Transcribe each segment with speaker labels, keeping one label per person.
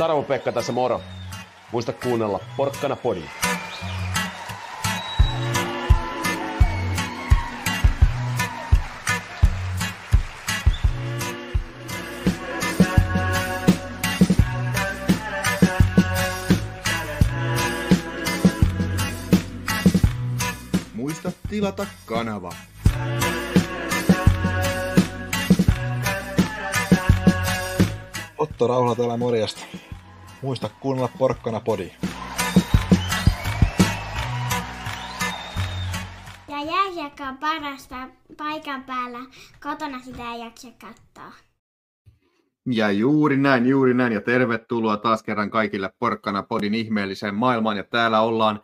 Speaker 1: Saravo Pekka tässä moro. Muista kuunnella Porkkana Podi.
Speaker 2: Muista tilata kanava.
Speaker 3: Otto Rauhala täällä morjesta. Muista kuunnella Porkkana Podi.
Speaker 4: Ja jääkiekko on parasta paikan päällä. Kotona sitä ei jaksa katsoa.
Speaker 2: Ja juuri näin, juuri näin. Ja tervetuloa taas kerran kaikille Porkkana Podin ihmeelliseen maailmaan. Ja täällä ollaan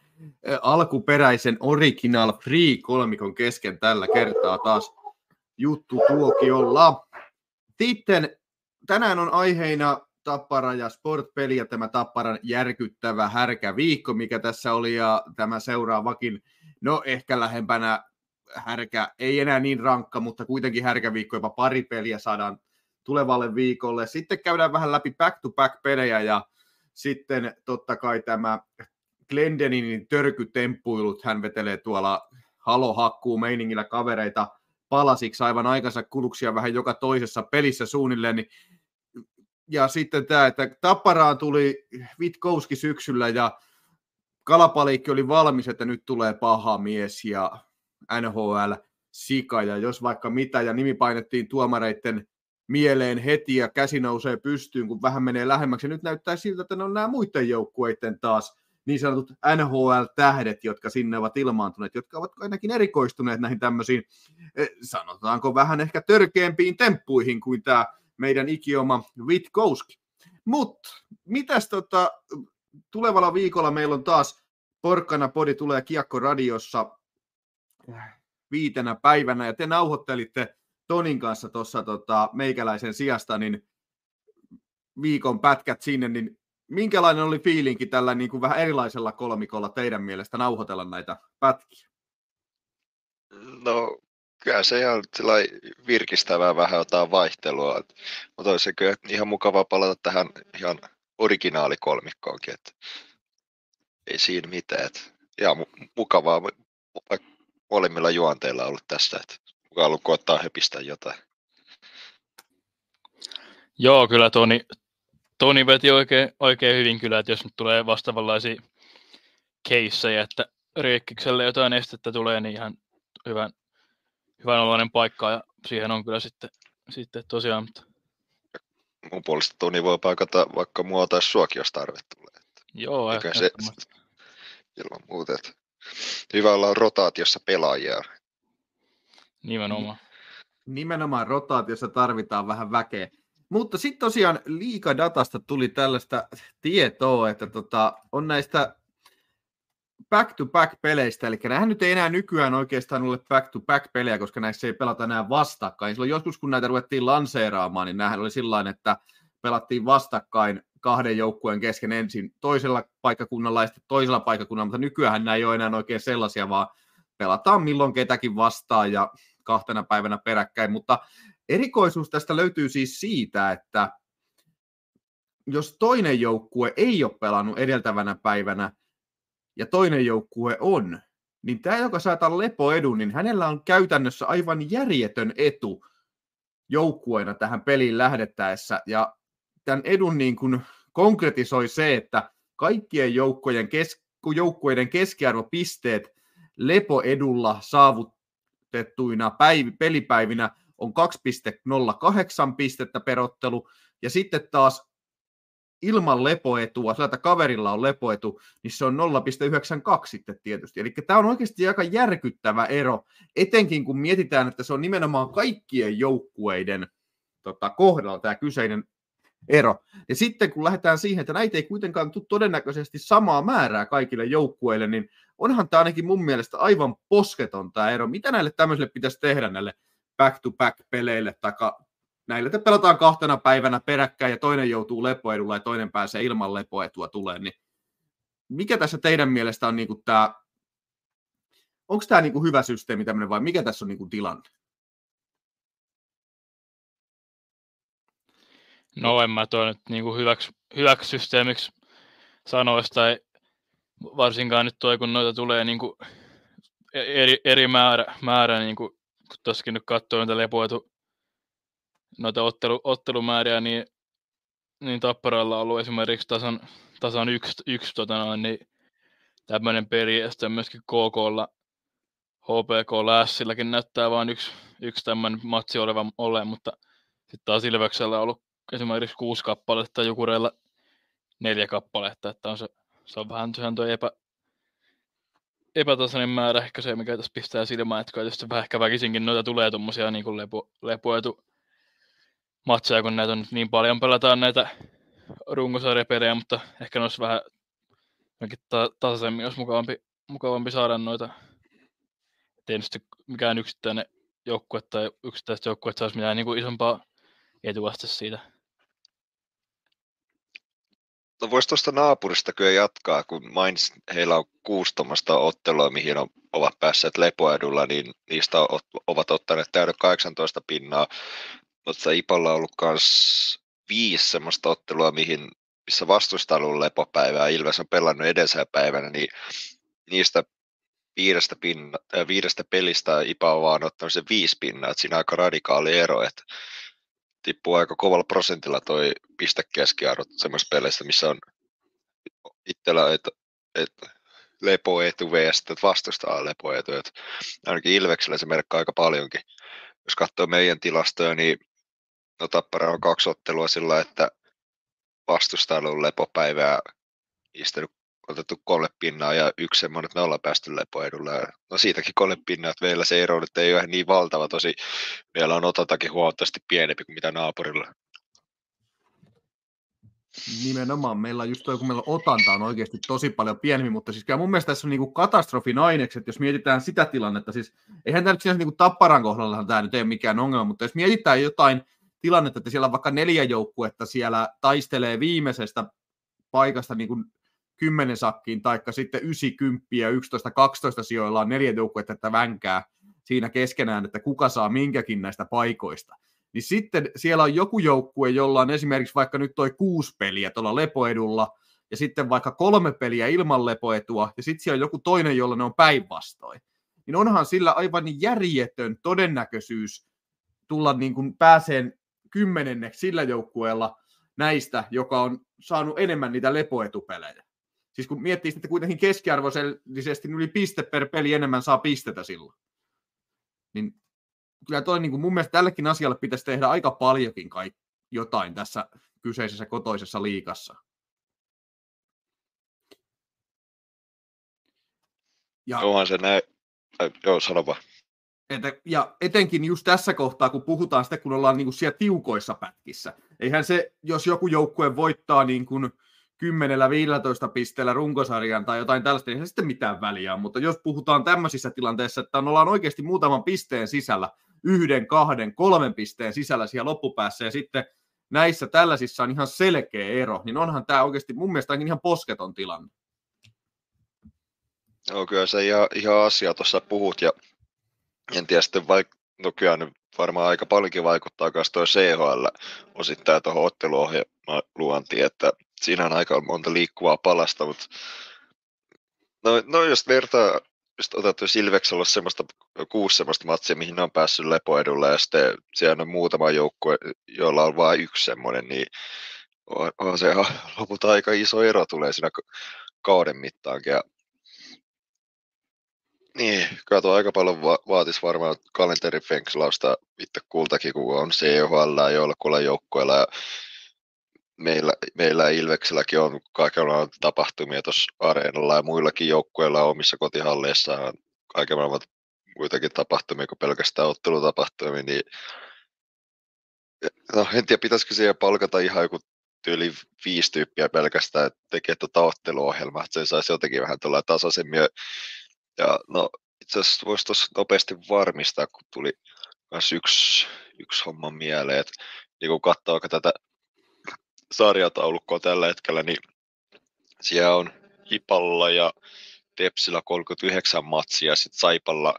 Speaker 2: alkuperäisen Original Free kolmikon kesken tällä kertaa taas juttu tuokiolla. Sitten tänään on aiheina Tappara ja Sportpeli ja tämä Tapparan järkyttävä härkäviikko, mikä tässä oli, ja tämä seuraavakin, no ehkä lähempänä härkä, ei enää niin rankka, mutta kuitenkin härkäviikko, jopa pari peliä saadaan tulevalle viikolle. Sitten käydään vähän läpi back-to-back-pelejä, ja sitten totta kai tämä Glendeninin törkytemppuilut, hän vetelee tuolla halohakkuu meiningillä kavereita palasiksi aivan aikansa kuluksia vähän joka toisessa pelissä suunnilleen, niin ja sitten tämä, että Tapparaan tuli Vitkouski syksyllä ja Kalapaliikki oli valmis, että nyt tulee paha mies ja NHL sika ja jos vaikka mitä ja nimi painettiin tuomareiden mieleen heti ja käsi nousee pystyyn, kun vähän menee lähemmäksi. Ja nyt näyttää siltä, että ne on nämä muiden joukkueiden taas niin sanotut NHL-tähdet, jotka sinne ovat ilmaantuneet, jotka ovat ainakin erikoistuneet näihin tämmöisiin, eh, sanotaanko vähän ehkä törkeämpiin temppuihin kuin tämä meidän ikioma Witkowski. Mutta mitäs tota, tulevalla viikolla meillä on taas Porkkana Podi tulee Kiekko Radiossa viitenä päivänä ja te nauhoittelitte Tonin kanssa tuossa tota, meikäläisen sijasta niin viikon pätkät sinne, niin minkälainen oli fiilinki tällä niin kuin vähän erilaisella kolmikolla teidän mielestä nauhoitella näitä pätkiä?
Speaker 5: No kyllä se ihan virkistävää vähän jotain vaihtelua, mutta olisi kyllä ihan mukava palata tähän ihan originaalikolmikkoonkin, että ei siinä mitään. Että ihan mukavaa molemmilla juonteilla ollut tässä, että mukaan ollut koettaa höpistä jotain.
Speaker 6: Joo, kyllä Toni, Toni veti oikein, oikein hyvin kyllä, että jos nyt tulee vastaavanlaisia keissejä, että Riekkikselle jotain estettä tulee, niin ihan hyvän, hyvän oloinen paikka ja siihen on kyllä sitten, sitten tosiaan. Mutta...
Speaker 5: Mun puolesta Toni voi paikata vaikka mua tai suokin, jos tarve tulee.
Speaker 6: Joo, ehkä se,
Speaker 5: ilman muuta. Että hyvä olla rotaatiossa pelaajia.
Speaker 6: Nimenomaan.
Speaker 2: Nimenomaan rotaatiossa tarvitaan vähän väkeä. Mutta sitten tosiaan liikadatasta tuli tällaista tietoa, että tota, on näistä back-to-back-peleistä, eli nämähän nyt ei enää nykyään oikeastaan ole back-to-back-pelejä, koska näissä ei pelata enää vastakkain. Silloin joskus, kun näitä ruvettiin lanseeraamaan, niin nämähän oli sillä että pelattiin vastakkain kahden joukkueen kesken ensin toisella paikkakunnalla ja sitten toisella paikkakunnalla, mutta nykyään nämä ei ole enää oikein sellaisia, vaan pelataan milloin ketäkin vastaan ja kahtena päivänä peräkkäin, mutta erikoisuus tästä löytyy siis siitä, että jos toinen joukkue ei ole pelannut edeltävänä päivänä, ja toinen joukkue on, niin tämä, joka saattaa lepoedun, niin hänellä on käytännössä aivan järjetön etu joukkueena tähän peliin lähdettäessä. Ja tämän edun niin kuin konkretisoi se, että kaikkien joukkojen kes- joukkueiden keskiarvopisteet lepoedulla saavutettuina päiv- pelipäivinä on 2,08 pistettä perottelu, ja sitten taas ilman lepoetua, sillä että kaverilla on lepoetu, niin se on 0,92 sitten tietysti. Eli tämä on oikeasti aika järkyttävä ero, etenkin kun mietitään, että se on nimenomaan kaikkien joukkueiden tota, kohdalla tämä kyseinen ero. Ja sitten kun lähdetään siihen, että näitä ei kuitenkaan tule todennäköisesti samaa määrää kaikille joukkueille, niin onhan tämä ainakin mun mielestä aivan posketon tämä ero. Mitä näille tämmöisille pitäisi tehdä näille back-to-back-peleille tai näillä te pelataan kahtena päivänä peräkkäin ja toinen joutuu lepoedulla ja toinen pääsee ilman lepoetua tulee, niin mikä tässä teidän mielestä on niin tämä, onko tämä niin hyvä systeemi tämmöinen vai mikä tässä on niin tilanne?
Speaker 6: No en mä toi nyt niinku hyväks, hyväksi systeemiksi sanoisi, tai varsinkaan nyt toi, kun noita tulee niinku eri, eri määrä, määrä niinku, kun tossakin nyt katsoo noita lepoetu, noita ottelu, ottelumääriä, niin, niin Tapparalla on ollut esimerkiksi tasan, tasan yksi, yksi tota noin, niin tämmöinen peli, ja sitten myöskin KKlla, HPK Lässilläkin näyttää vain yksi, yksi tämmöinen matsi oleva ole, mutta sitten taas Ilveksellä on ollut esimerkiksi kuusi kappaletta, Jukureilla neljä kappaletta, että on se, se on vähän tuo epä, epätasainen määrä ehkä se, mikä tässä pistää silmään, että tietysti vähän ehkä väkisinkin noita tulee tuommoisia niin lepo, lepoetu matseja, kun näitä on nyt niin paljon pelataan näitä runkosarjapelejä, mutta ehkä ne olisi vähän ta- tasaisemmin, olisi mukavampi, mukavampi saada noita. Tietysti mikään yksittäinen joukkue tai yksittäiset joukkueet saisi mitään niin kuin isompaa etuasta siitä.
Speaker 5: No voisi tuosta naapurista kyllä jatkaa, kun mainitsin, heillä on kuusi tuommoista ottelua, mihin on, ovat päässeet lepoedulla, niin niistä ovat ottaneet täyden 18 pinnaa, mutta Ipalla on ollut myös viisi semmoista ottelua, mihin, missä vastusta on ollut lepopäivää, Ilves on pelannut edellisenä päivänä, niin niistä viidestä, pinna, äh, viidestä pelistä IPA on vaan ottanut se viisi pinnaa, että siinä on aika radikaali ero, että tippuu aika kovalla prosentilla toi pistekeskiarvo semmoisissa peleissä, missä on itsellä, että et lepoetu vs. vastustaa lepoetu. Et ainakin Ilveksellä se merkkaa aika paljonkin. Jos katsoo meidän tilastoja, niin no Tappara on kaksi ottelua sillä, että vastustaa on lepopäivää, niistä nyt otettu kolme pinnaa ja yksi semmoinen, että me ollaan päästy lepoedulle. No siitäkin kolme pinnaa, että meillä se ero nyt ei ole niin valtava. Tosi meillä on ototakin huomattavasti pienempi kuin mitä naapurilla.
Speaker 2: Nimenomaan. Meillä on just toi, kun meillä on otanta on oikeasti tosi paljon pienempi, mutta siis mun mielestä tässä on niinku katastrofin ainekset, jos mietitään sitä tilannetta. Siis eihän tämä nyt sinänsä niinku Tapparan kohdalla tämä nyt ei ole mikään ongelma, mutta jos mietitään jotain tilannetta, että siellä on vaikka neljä joukkuetta siellä taistelee viimeisestä paikasta niin kuin 10 sakkiin, taikka sitten 90 ja 11, 12 sijoilla on neljä joukkuetta, että vänkää siinä keskenään, että kuka saa minkäkin näistä paikoista. Niin sitten siellä on joku joukkue, jolla on esimerkiksi vaikka nyt toi kuusi peliä tuolla lepoedulla, ja sitten vaikka kolme peliä ilman lepoetua, ja sitten siellä on joku toinen, jolla ne on päinvastoin. Niin onhan sillä aivan järjetön todennäköisyys tulla niin kuin pääseen kymmenenneksi sillä joukkueella näistä, joka on saanut enemmän niitä lepoetupelejä. Siis kun miettii että kuitenkin keskiarvoisesti yli piste per peli enemmän saa pistetä silloin. Niin kyllä toi, niin kuin mun mielestä tällekin asialle pitäisi tehdä aika paljonkin kai jotain tässä kyseisessä kotoisessa liikassa.
Speaker 5: Ja, Onhan se näin. Joo, sano vaan.
Speaker 2: Että, ja etenkin just tässä kohtaa, kun puhutaan sitä, kun ollaan niin kuin siellä tiukoissa pätkissä. Eihän se, jos joku joukkue voittaa niin kuin 10-15 pisteellä runkosarjan tai jotain tällaista, niin se sitten mitään väliä mutta jos puhutaan tämmöisissä tilanteissa, että ollaan oikeasti muutaman pisteen sisällä, yhden, kahden, kolmen pisteen sisällä siellä loppupäässä, ja sitten näissä tällaisissa on ihan selkeä ero, niin onhan tämä oikeasti mun mielestä ihan posketon tilanne.
Speaker 5: Joo, kyllä se ihan, ihan asia tuossa puhut, ja en tiedä sitten vaikka, no kyllä varmaan aika paljonkin vaikuttaa myös tuo CHL osittain tuohon otteluohjelman luontiin, että siinä on aika monta liikkuvaa palasta, mutta no, no jos vertaa, just otettu Silveksellä on semmoista, kuusi semmoista matsia, mihin ne on päässyt lepoedulle, ja sitten siellä on muutama joukkue, joilla on vain yksi semmoinen, niin on, on se lopulta aika iso ero tulee siinä kauden mittaankin. Ja niin, tuo aika paljon va- vaatisi varmaan kalenterifenkslausta itse kultakin, kun on CHL joukkoilla ja meillä, meillä Ilvekselläkin on kaikenlaisia tapahtumia tuossa areenalla ja muillakin joukkueilla omissa kotihalleissaan kaiken maailman muitakin tapahtumia kuin pelkästään ottelutapahtumia, niin no, en tiedä, pitäisikö siihen palkata ihan joku tyyli viisi tyyppiä pelkästään, tekee tuota otteluohjelmaa, että se saisi jotenkin vähän tulla tasaisemmin. Ja no, itse asiassa voisi tuossa nopeasti varmistaa, kun tuli myös yksi, yksi homma mieleen, että niin kun katsoo tätä sarjataulukkoa tällä hetkellä, niin siellä on Hipalla ja Tepsillä 39 matsia, sitten Saipalla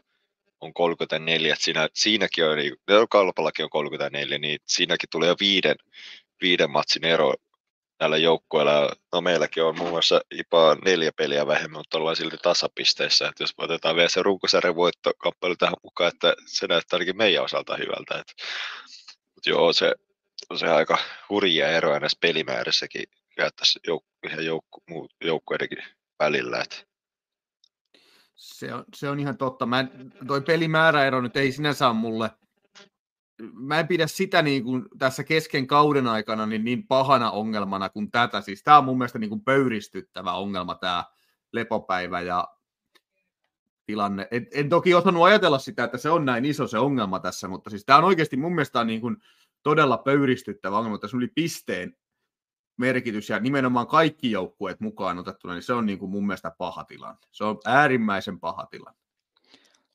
Speaker 5: on 34, että siinä, siinäkin on, niin, Kalpallakin on 34, niin siinäkin tulee viiden, viiden matsin ero näillä joukkueilla. No meilläkin on muun muassa IPA neljä peliä vähemmän, mutta ollaan silti tasapisteissä. Että jos otetaan vielä se runkosarjan voittokamppailu tähän mukaan, että se näyttää ainakin meidän osalta hyvältä. Että, mutta joo, se on se aika hurjia eroja näissä pelimäärissäkin ja tässä jouk- ihan välillä. Että.
Speaker 2: Se on, se on ihan totta. Mä toi pelimääräero nyt ei sinänsä ole mulle, mä en pidä sitä niin kuin tässä kesken kauden aikana niin, niin pahana ongelmana kuin tätä. Siis tämä on mun mielestä niin kuin pöyristyttävä ongelma tämä lepopäivä ja tilanne. En, en toki osannut ajatella sitä, että se on näin iso se ongelma tässä, mutta siis tämä on oikeasti mun mielestä niin kuin todella pöyristyttävä ongelma. Tässä oli pisteen merkitys ja nimenomaan kaikki joukkueet mukaan otettuna, niin se on niin kuin mun mielestä paha tilanne. Se on äärimmäisen paha tilanne.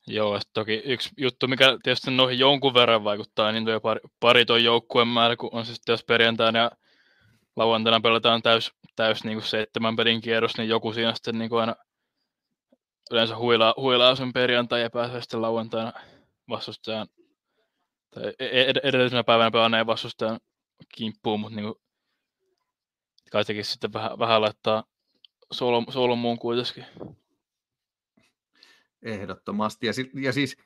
Speaker 6: Joo, toki yksi juttu, mikä tietysti noihin jonkun verran vaikuttaa, niin tuo pari, pari tuon joukkueen määrä, kun on sitten jos perjantaina ja lauantaina pelataan täys, täys niin kuin seitsemän pelin kierros, niin joku siinä sitten niin kuin aina yleensä huilaa, huilaa sen perjantai ja pääsee sitten lauantaina vastustajan tai e-, e-, edellisenä päivänä pelanneen vastustajan kimppuun, mutta niin kai sitten vähän, vähän laittaa solmuun kuitenkin.
Speaker 2: Ehdottomasti. Ja, si- ja siis,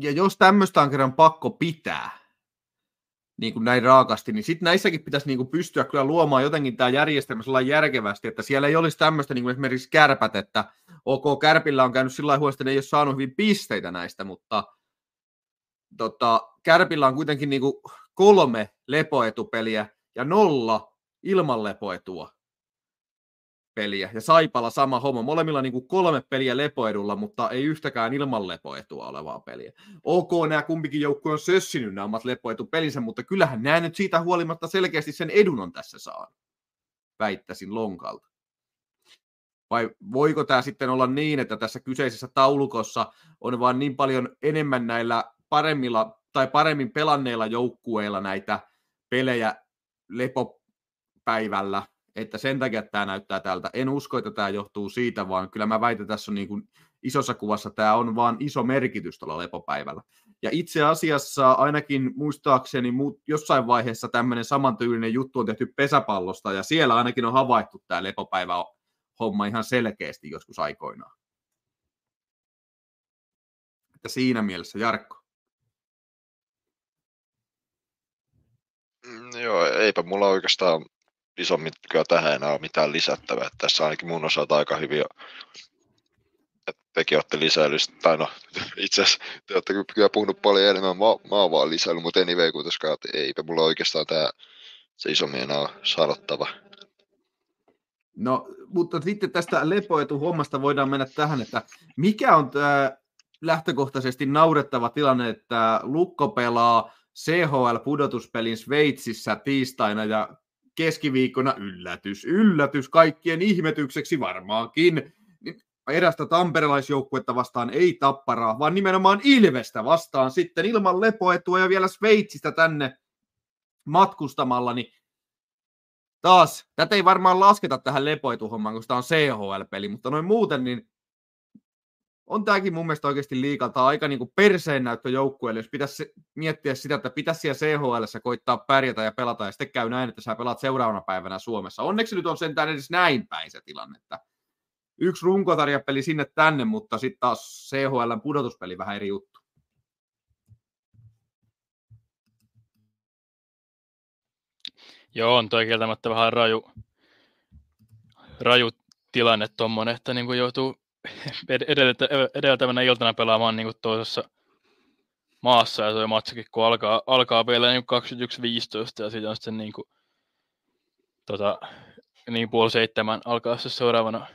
Speaker 2: ja jos tämmöistä on kerran pakko pitää, niin kuin näin raakasti, niin sitten näissäkin pitäisi niin kuin pystyä kyllä luomaan jotenkin tämä järjestelmä sellainen järkevästi, että siellä ei olisi tämmöistä niin kuin esimerkiksi kärpät, että ok, kärpillä on käynyt sillä tavalla, että ne ei ole saanut hyvin pisteitä näistä, mutta tota, kärpillä on kuitenkin niin kuin kolme lepoetupeliä ja nolla ilman lepoetua peliä. Ja Saipalla sama homma. Molemmilla niin kuin kolme peliä lepoedulla, mutta ei yhtäkään ilman lepoetua olevaa peliä. Ok, nämä kumpikin joukkue on sössinyt nämä omat lepoetupelinsä, mutta kyllähän nämä nyt siitä huolimatta selkeästi sen edun on tässä saanut. Väittäisin lonkalta. Vai voiko tämä sitten olla niin, että tässä kyseisessä taulukossa on vain niin paljon enemmän näillä paremmilla tai paremmin pelanneilla joukkueilla näitä pelejä lepopäivällä että sen takia tämä näyttää tältä. En usko, että tämä johtuu siitä, vaan kyllä mä väitän, tässä on niin kuin isossa kuvassa tämä on vaan iso merkitys tuolla lepopäivällä. Ja itse asiassa ainakin muistaakseni jossain vaiheessa tämmöinen samantyylinen juttu on tehty pesäpallosta, ja siellä ainakin on havaittu tämä lepopäivä homma ihan selkeästi joskus aikoinaan. Että siinä mielessä, Jarkko.
Speaker 5: Mm, joo, eipä mulla oikeastaan isommin kyllä tähän enää ole mitään lisättävää. Että tässä ainakin mun osalta aika hyvin että tekin olette lisäilystä, tai no itse asiassa te olette kyllä puhunut paljon enemmän, mä, mä oon vaan lisäillyt, mutta anyway kuitenkaan, että eipä mulla oikeastaan tämä se isommin enää ole sanottava.
Speaker 2: No, mutta sitten tästä lepoetu hommasta voidaan mennä tähän, että mikä on tämä lähtökohtaisesti naurettava tilanne, että Lukko pelaa CHL-pudotuspelin Sveitsissä tiistaina ja keskiviikkona yllätys, yllätys kaikkien ihmetykseksi varmaankin. Niin erästä tamperelaisjoukkuetta vastaan ei tapparaa, vaan nimenomaan Ilvestä vastaan sitten ilman lepoetua ja vielä Sveitsistä tänne matkustamalla, niin taas, tätä ei varmaan lasketa tähän lepoetuhommaan, koska tämä on CHL-peli, mutta noin muuten, niin on tämäkin mun mielestä oikeasti liikalta aika niin perseen näyttö joukkueelle, jos pitäisi miettiä sitä, että pitäisi siellä CHL koittaa pärjätä ja pelata, ja sitten käy näin, että sä pelaat seuraavana päivänä Suomessa. Onneksi nyt on sentään edes näin päin se tilanne, että yksi runkotarjapeli sinne tänne, mutta sitten taas CHL pudotuspeli vähän eri juttu.
Speaker 6: Joo, on toi kieltämättä vähän raju, raju tilanne tuommoinen, että niin joutuu edeltävänä iltana pelaamaan niin toisessa maassa ja tuo matsikin, kun alkaa, alkaa vielä niin 21.15 ja sitten on sitten niin kuin, tota, niin puoli seitsemän alkaa se seuraavana,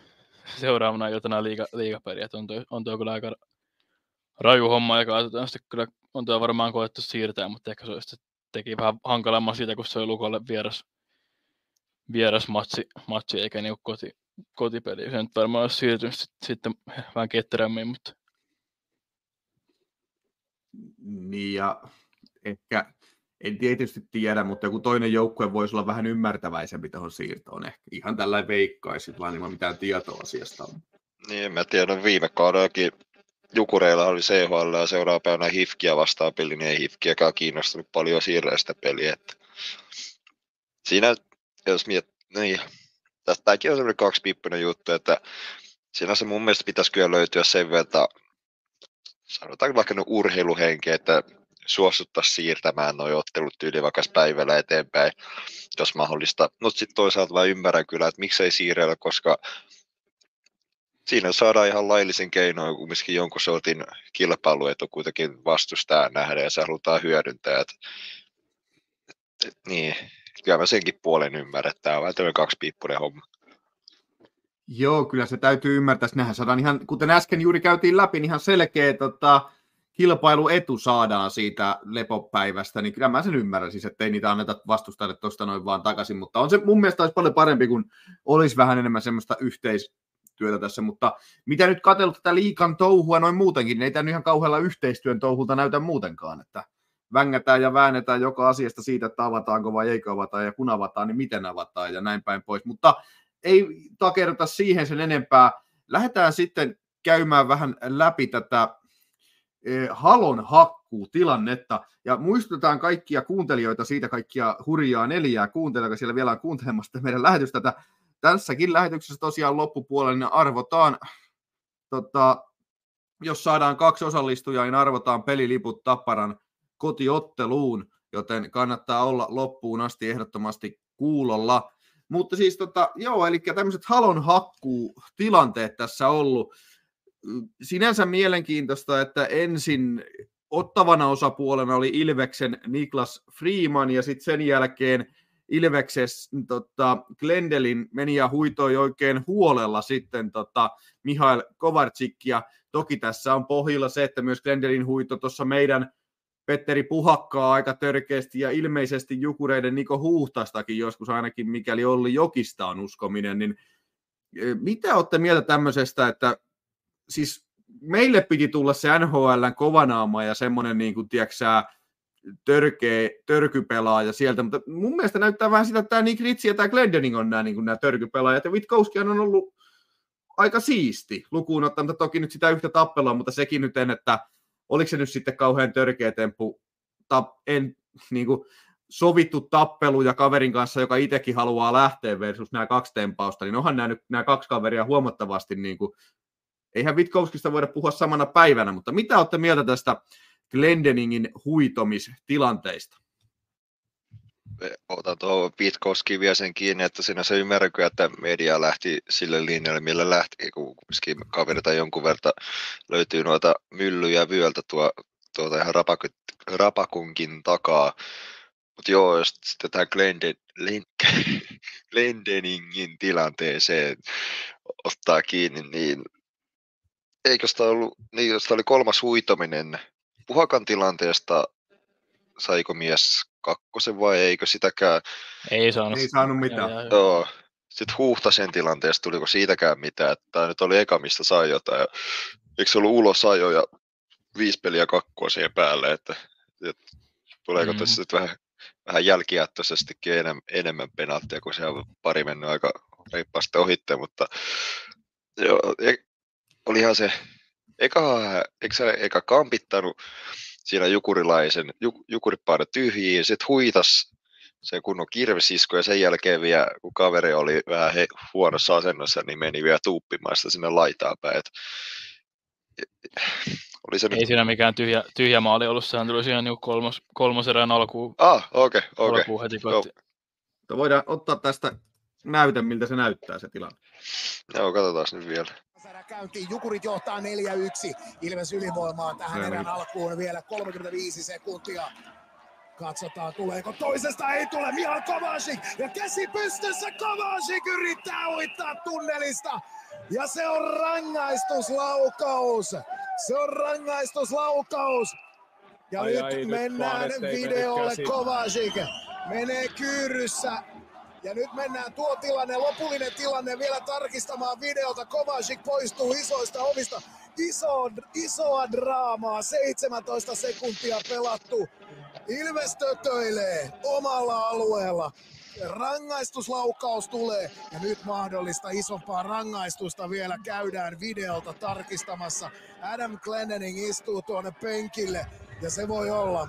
Speaker 6: seuraavana iltana liiga, liigapeli. on tuo, on tuo kyllä aika raju homma ja katsotaan sitten kyllä on tuo varmaan koettu siirtää, mutta ehkä se olisi teki vähän hankalamman siitä, kun se oli Lukolle vieras, vieras matsi, matsi eikä niin koti, kotipeli. Se nyt varmaan olisi siirtynyt sit, sitten vähän ketterämmin, mutta...
Speaker 2: Niin ja ehkä, en tietysti tiedä, mutta joku toinen joukkue voisi olla vähän ymmärtäväisempi tuohon siirtoon. Ehkä ihan tällainen veikkaisi, vaan ilman mitään tietoa asiasta
Speaker 5: Niin, mä tiedän viime kaudellakin Jukureilla oli CHL ja seuraava päivänä Hifkiä vastaan peli, niin ei Hifkiäkään kiinnostunut paljon siirrellä sitä peliä. Että siinä, jos miet, niin, tästäkin on semmoinen kaksipiippunen juttu, että siinä se mun mielestä pitäisi kyllä löytyä sen verran, sanotaan vaikka no urheiluhenki, että suostuttaisiin siirtämään nuo ottelut yli vaikka päivällä eteenpäin, jos mahdollista. Mutta sitten toisaalta mä ymmärrän kyllä, että miksei siirrellä, koska siinä saadaan ihan laillisen keinoin kumminkin jonkun sortin kilpailuetu kuitenkin vastustaa nähdä ja se halutaan hyödyntää. Et, et, et, niin, kyllä mä senkin puolen ymmärrän, että tämä on vähän kaksipiippunen homma.
Speaker 2: Joo, kyllä se täytyy ymmärtää. Nähän saadaan ihan, kuten äsken juuri käytiin läpi, niin ihan selkeä tota, kilpailuetu saadaan siitä lepopäivästä, niin kyllä mä sen ymmärrän siis, että ei niitä anneta vastustajalle tuosta noin vaan takaisin, mutta on se mun mielestä olisi paljon parempi, kun olisi vähän enemmän semmoista yhteistyötä tässä, mutta mitä nyt katsellut tätä liikan touhua noin muutenkin, niin ei tämä ihan kauhealla yhteistyön touhulta näytä muutenkaan, että vängätään ja väännetään joka asiasta siitä, että avataanko vai eikö avata, ja kun avataan, niin miten avataan, ja näin päin pois, mutta ei takerta siihen sen enempää. Lähdetään sitten käymään vähän läpi tätä Eh, halon hakkuu tilannetta. Ja muistutetaan kaikkia kuuntelijoita siitä, kaikkia hurjaa neljää kuuntelijoita, siellä vielä on kuuntelemassa meidän lähetystä. Tätä. Tässäkin lähetyksessä tosiaan loppupuolella niin arvotaan, tota, jos saadaan kaksi osallistujaa, niin arvotaan peliliput Tapparan kotiotteluun, joten kannattaa olla loppuun asti ehdottomasti kuulolla. Mutta siis tota, joo, eli tämmöiset halon hakkuu tilanteet tässä ollut sinänsä mielenkiintoista, että ensin ottavana osapuolena oli Ilveksen Niklas Freeman ja sitten sen jälkeen Ilvekses tota, Glendelin meni ja huitoi oikein huolella sitten tota, Mihail Kovarczyk ja toki tässä on pohjilla se, että myös Glendelin huito tuossa meidän Petteri Puhakkaa aika törkeästi ja ilmeisesti Jukureiden Niko Huhtastakin joskus ainakin, mikäli Olli Jokista on uskominen, niin e, mitä olette mieltä tämmöisestä, että siis meille piti tulla se NHLn kovanaama ja semmoinen, niin kuin, tiedätkö, törkeä, törkypelaaja sieltä, mutta mun mielestä näyttää vähän sitä, että tämä Nick Ritchie ja tämä Glendening on nämä, niin kuin, nämä törkypelaajat, ja Witkowski on ollut aika siisti, lukuun ottamatta toki nyt sitä yhtä tappelua, mutta sekin nyt en, että oliko se nyt sitten kauhean törkeä temppu, tap, en, niin kuin, sovittu tappelu ja kaverin kanssa, joka itsekin haluaa lähteä versus nämä kaksi tempausta, niin onhan nämä, nyt, nämä kaksi kaveria huomattavasti niin kuin eihän Witkowskista voida puhua samana päivänä, mutta mitä olette mieltä tästä Glendeningin huitomistilanteista?
Speaker 5: Otan tuohon Witkowskiin vielä sen kiinni, että siinä se ymmärränkö, että media lähti sille linjalle, millä lähti, kun kaverita jonkun verran löytyy noita myllyjä vyöltä tuo, tuota ihan rapakut, rapakunkin takaa. Mutta joo, jos sitten tämä Glenden, Glendeningin tilanteeseen ottaa kiinni, niin eikö sitä ollut, niin jos oli kolmas huitominen, Puhakan tilanteesta saiko mies kakkosen vai eikö sitäkään?
Speaker 6: Ei saanut.
Speaker 2: Ei saanut mitään. Ja, ja,
Speaker 5: Joo. Sitten Huhtasen tilanteesta tuliko siitäkään mitään, että tämä nyt oli eka, mistä sai jotain. Ja, eikö se ollut ulos ajo ja viisi peliä kakkua siihen päälle, että, että tuleeko mm. tässä nyt vähän, vähän jälkijättöisestikin enemmän, enemmän penalttia, kun se on pari mennyt aika reippaasti ohitte, mutta joo, olihan se eka, eikö se eka kampittanut siinä jukurilaisen, juk, jukuripaino tyhjiin, sitten huitas se kunnon kirvesisko ja sen jälkeen vielä, kun kaveri oli vähän he, huonossa asennossa, niin meni vielä tuuppimaan sitä sinne laitaan päin. Et,
Speaker 6: oli se Ei nyt... siinä mikään tyhjä, tyhjä maali ollut, sehän tuli siinä niin kolmos, kolmoserän alkuun.
Speaker 5: Ah, okei, okay, okei.
Speaker 6: Okay. heti kotiin.
Speaker 2: Voidaan ottaa tästä näytön, miltä se näyttää se tilanne.
Speaker 5: Joo, katsotaan nyt vielä
Speaker 7: käyntiin. Jukurit johtaa 4-1. Ilves ylivoimaa tähän no, erän alkuun vielä 35 sekuntia. Katsotaan, tuleeko toisesta, ei tule, Mihal Kovacic, ja käsi pystyssä, Kovacic yrittää uittaa tunnelista, ja se on rangaistuslaukaus, se on rangaistuslaukaus, ja ai, nyt ai, mennään nyt videolle, Kovacic. Menee kyyryssä, ja nyt mennään tuo tilanne, lopullinen tilanne vielä tarkistamaan videolta. Kovacic poistuu isoista ovista. Iso, isoa draamaa, 17 sekuntia pelattu. Ilves tötöilee omalla alueella. Rangaistuslaukaus tulee ja nyt mahdollista isompaa rangaistusta vielä käydään videolta tarkistamassa. Adam Glendening istuu tuonne penkille ja se voi olla.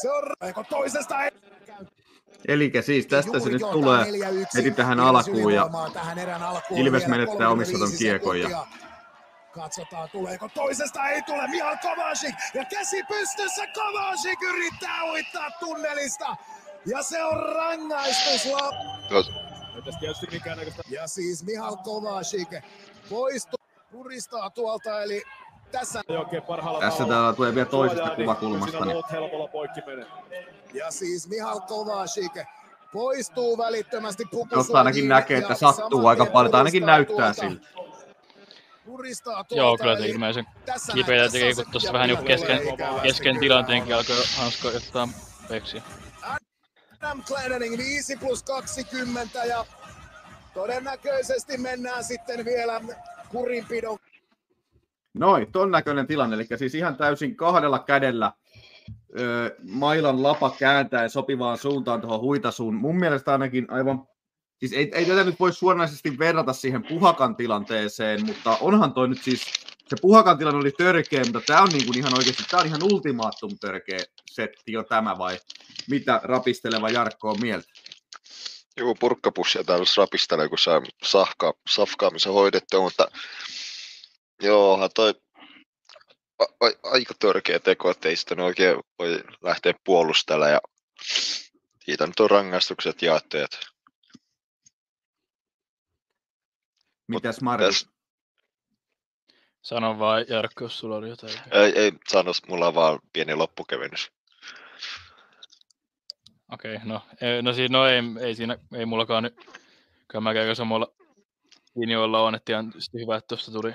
Speaker 7: Se on toisesta
Speaker 2: Eli siis tästä se nyt tulee
Speaker 7: 4-1.
Speaker 2: heti tähän alkuun ja
Speaker 7: tähän erän alkuun
Speaker 2: Ilves menettää omissa ton
Speaker 7: 35
Speaker 2: kiekon ja-.
Speaker 7: Katsotaan, tuleeko toisesta, ei tule, Mihal Kovacic, ja käsi pystyssä, Kovacic yrittää uittaa tunnelista, ja se on rangaistus. Ja siis Mihal Kovacic poistuu, puristaa tuolta, eli tässä,
Speaker 2: tässä täällä tulee vielä toisesta kuvakulmasta. Niin
Speaker 7: ja siis Mihal Kovacic poistuu välittömästi.
Speaker 2: Josta ainakin näkee, että sattuu aika paljon, tai ainakin näyttää
Speaker 7: tuolta.
Speaker 2: siltä.
Speaker 7: Tuolta,
Speaker 6: Joo, kyllä se ilmeisen kipeitä tekee, kun tuossa vähän
Speaker 7: tulee
Speaker 6: kesken, kesken tilanteenkin alkoi Hansko ottaa peksiä.
Speaker 7: Adam Glendening 5 plus 20 ja todennäköisesti mennään sitten vielä kurinpidon
Speaker 2: Noin, ton näköinen tilanne, eli siis ihan täysin kahdella kädellä ö, mailan lapa kääntäen sopivaan suuntaan tuohon huitasuun. Mun mielestä ainakin aivan, siis ei, ei tätä nyt voi suoranaisesti verrata siihen puhakan tilanteeseen, mutta onhan toi nyt siis, se puhakan tilanne oli törkeä, mutta tämä on niin kuin ihan oikeasti, tämä on ihan ultimaattum törkeä setti jo tämä vai mitä rapisteleva Jarkko on mieltä?
Speaker 5: Joo, purkkapussia täällä rapistelee, kun saa safka, safkaamisen hoidettua, mutta joo, toi a, a, aika törkeä teko, että ei sitä oikein voi lähteä puolustelemaan ja siitä nyt on rangaistukset jaettu,
Speaker 2: Mitäs Markus?
Speaker 5: tässä
Speaker 6: Sano vaan Jarkko, jos sulla oli jotain.
Speaker 5: ei, ei sano, mulla on vaan pieni loppukevennys.
Speaker 6: Okei, no, ei, no, siinä, no ei, ei, siinä, ei mullakaan nyt, kyllä mä käyn samalla linjoilla on, että ihan hyvä, että tuosta tuli,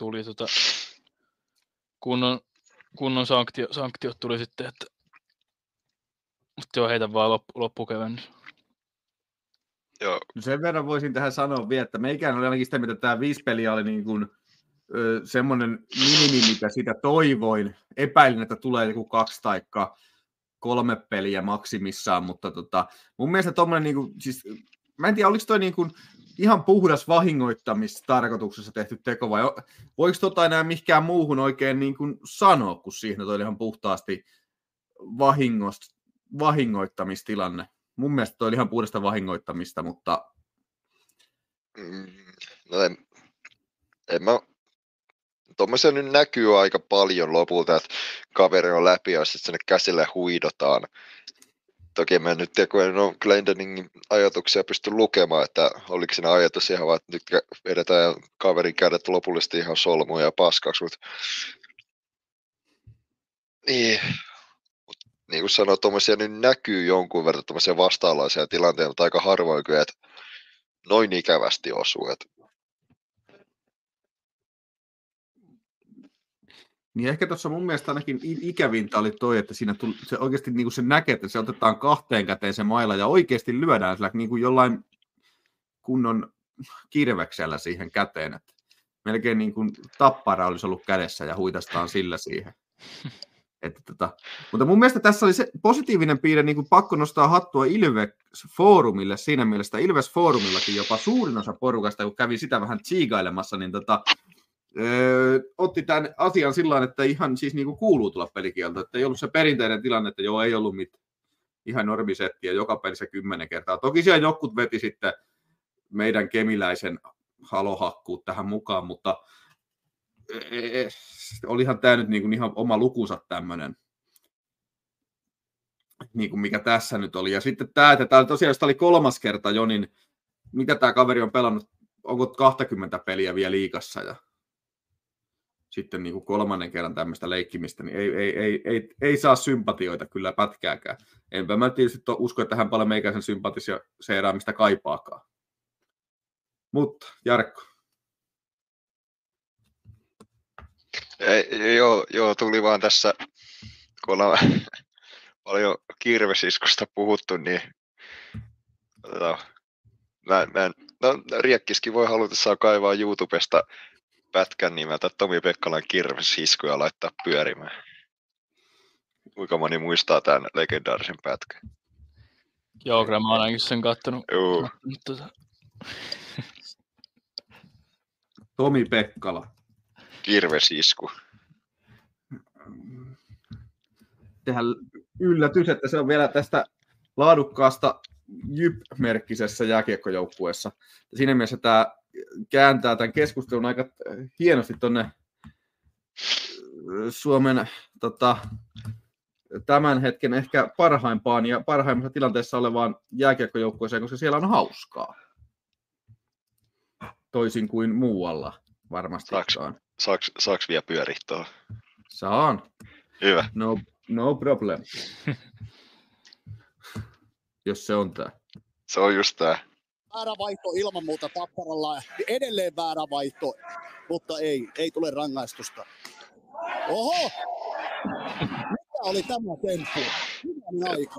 Speaker 6: tuli tota, kunnon, kunnon sanktio, sanktiot tuli sitten, että mutta joo, heitä vaan loppu, loppukevennys.
Speaker 5: Joo,
Speaker 2: No sen verran voisin tähän sanoa vielä, että meikään oli ainakin sitä, mitä tämä viisi peliä oli niin kuin, ö, semmoinen minimi, mitä sitä toivoin. Epäilin, että tulee joku kaksi tai kolme peliä maksimissaan, mutta tota, mun mielestä tommonen, niin kuin, siis, mä en tiedä, oliko toi niin kuin, ihan puhdas vahingoittamistarkoituksessa tehty teko vai voiko tota enää mihinkään muuhun oikein niin kuin sanoa, kun toi oli ihan puhtaasti vahingost, vahingoittamistilanne. Mun mielestä toi oli ihan puhdasta vahingoittamista, mutta
Speaker 5: Mm, No en, en mä, tuommoisia nyt näkyy aika paljon lopulta, että kaveri on läpi ja sitten sinne käsille huidotaan. Toki mä nyt tiedä, kun en ole Glendeningin ajatuksia pysty lukemaan, että oliko siinä ajatus ihan vaan, että nyt vedetään kaverin kädet lopullisesti ihan solmuun ja paskaksi, mutta niin, Mut niin kuin sanoin, tuommoisia nyt näkyy jonkun verran tuommoisia vastaanlaisia tilanteita, mutta aika harvoin kyllä, että noin ikävästi osuu. Että
Speaker 2: Niin ehkä tuossa mun mielestä ainakin ikävintä oli toi, että siinä tuli, se oikeasti niin kuin se näkee, että se otetaan kahteen käteen se maila ja oikeasti lyödään sillä niin kuin jollain kunnon kirveksellä siihen käteen. Että melkein niin kuin tappara olisi ollut kädessä ja huitastaan sillä siihen. Että tota, mutta mun mielestä tässä oli se positiivinen piirre, niin kuin pakko nostaa hattua Ilves-foorumille siinä mielessä, Ilves-foorumillakin jopa suurin osa porukasta, kun kävi sitä vähän tsiigailemassa, niin tota, öö, otti tämän asian sillä että ihan siis niin kuin kuuluu tulla pelikielto, että ei ollut se perinteinen tilanne, että joo, ei ollut mitään. Ihan normisettiä joka pelissä kymmenen kertaa. Toki siellä jokut veti sitten meidän kemiläisen halohakkuut tähän mukaan, mutta e- e- olihan tämä nyt niin kuin ihan oma lukunsa tämmöinen, niin kuin mikä tässä nyt oli. Ja sitten tämä, että tämä tosiaan, jos tämä oli kolmas kerta jo, niin mitä tämä kaveri on pelannut, onko 20 peliä vielä liikassa ja sitten niin kuin kolmannen kerran tämmöistä leikkimistä, niin ei, ei, ei, ei, ei saa sympatioita kyllä pätkääkään. Enpä mä tietysti usko, että hän paljon meikäisen sympatisia seuraamista kaipaakaan. Mutta Jarkko,
Speaker 5: Ei, joo, joo, tuli vaan tässä, kun ollaan paljon kirvesiskusta puhuttu, niin no, mä, mä no, Riekkiskin voi halutessaan kaivaa YouTubesta pätkän nimeltä Tomi Pekkalan kirvesisku ja laittaa pyörimään. Kuinka moni muistaa tämän legendaarisen pätkän?
Speaker 6: Joo, kyllä mä oon ainakin sen kattonut.
Speaker 5: Joo,
Speaker 6: tota.
Speaker 2: Tomi Pekkala.
Speaker 5: kirvesisku.
Speaker 2: Tehän yllätys, että se on vielä tästä laadukkaasta Jyp-merkkisessä jääkiekkojoukkueessa. Siinä mielessä tämä kääntää tämän keskustelun aika hienosti tuonne Suomen tota, tämän hetken ehkä parhaimpaan ja parhaimmassa tilanteessa olevaan jääkiekkojoukkueeseen, koska siellä on hauskaa. Toisin kuin muualla varmasti.
Speaker 5: Saaks, saaks, saaks vielä pyörittää?
Speaker 2: Saan.
Speaker 5: Hyvä.
Speaker 2: No, no problem. Jos se on tää.
Speaker 5: Se on just tää.
Speaker 7: Väärä vaihto ilman muuta Tapparalla. Edelleen väärä vaihto, mutta ei, ei tule rangaistusta. Oho! Mikä oli tämä temppu? Hyvän aika.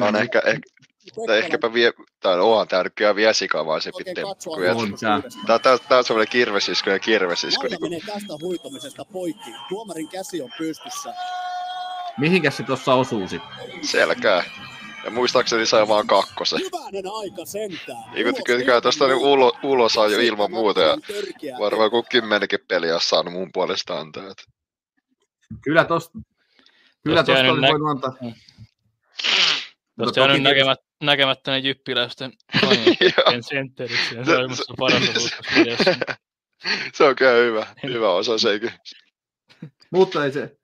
Speaker 5: On ehkä, ehkä, tai ehkäpä vie, tai onhan tää nyt kyllä vielä sikavaisempi
Speaker 7: Oikein
Speaker 5: temppu.
Speaker 7: katsoa
Speaker 5: kuin
Speaker 2: On
Speaker 5: on semmoinen kirvesisku ja kirvesisku.
Speaker 7: Maija
Speaker 5: Niin
Speaker 7: menee tästä huitomisesta poikki. Tuomarin käsi on pystyssä.
Speaker 2: Mihinkäs se tuossa osuu sitten?
Speaker 5: selkää. Ja muistaakseni sai vaan kakkosen.
Speaker 7: Hyvänen aika sentään.
Speaker 5: Niin kyllä, kyllä tuosta niin ulos, ulos on jo ilman muuta. Ja
Speaker 7: Törkeä.
Speaker 5: varmaan kun kymmenenkin peliä olisi saanut mun puolesta antaa. Et.
Speaker 2: Kyllä tosta, kyllä
Speaker 6: Tosta
Speaker 2: tosta olisi
Speaker 6: nä-
Speaker 2: voinut antaa.
Speaker 6: Tuosta jäänyt
Speaker 2: toki
Speaker 6: näkemät, näkemättä ne jyppiläisten
Speaker 5: Joo,
Speaker 6: sentteriksi. Ja
Speaker 5: Se-
Speaker 6: se on musta paras osuus tässä videossa.
Speaker 5: se on kyllä hyvä. Hyvä osa sekin.
Speaker 2: Mutta ei se.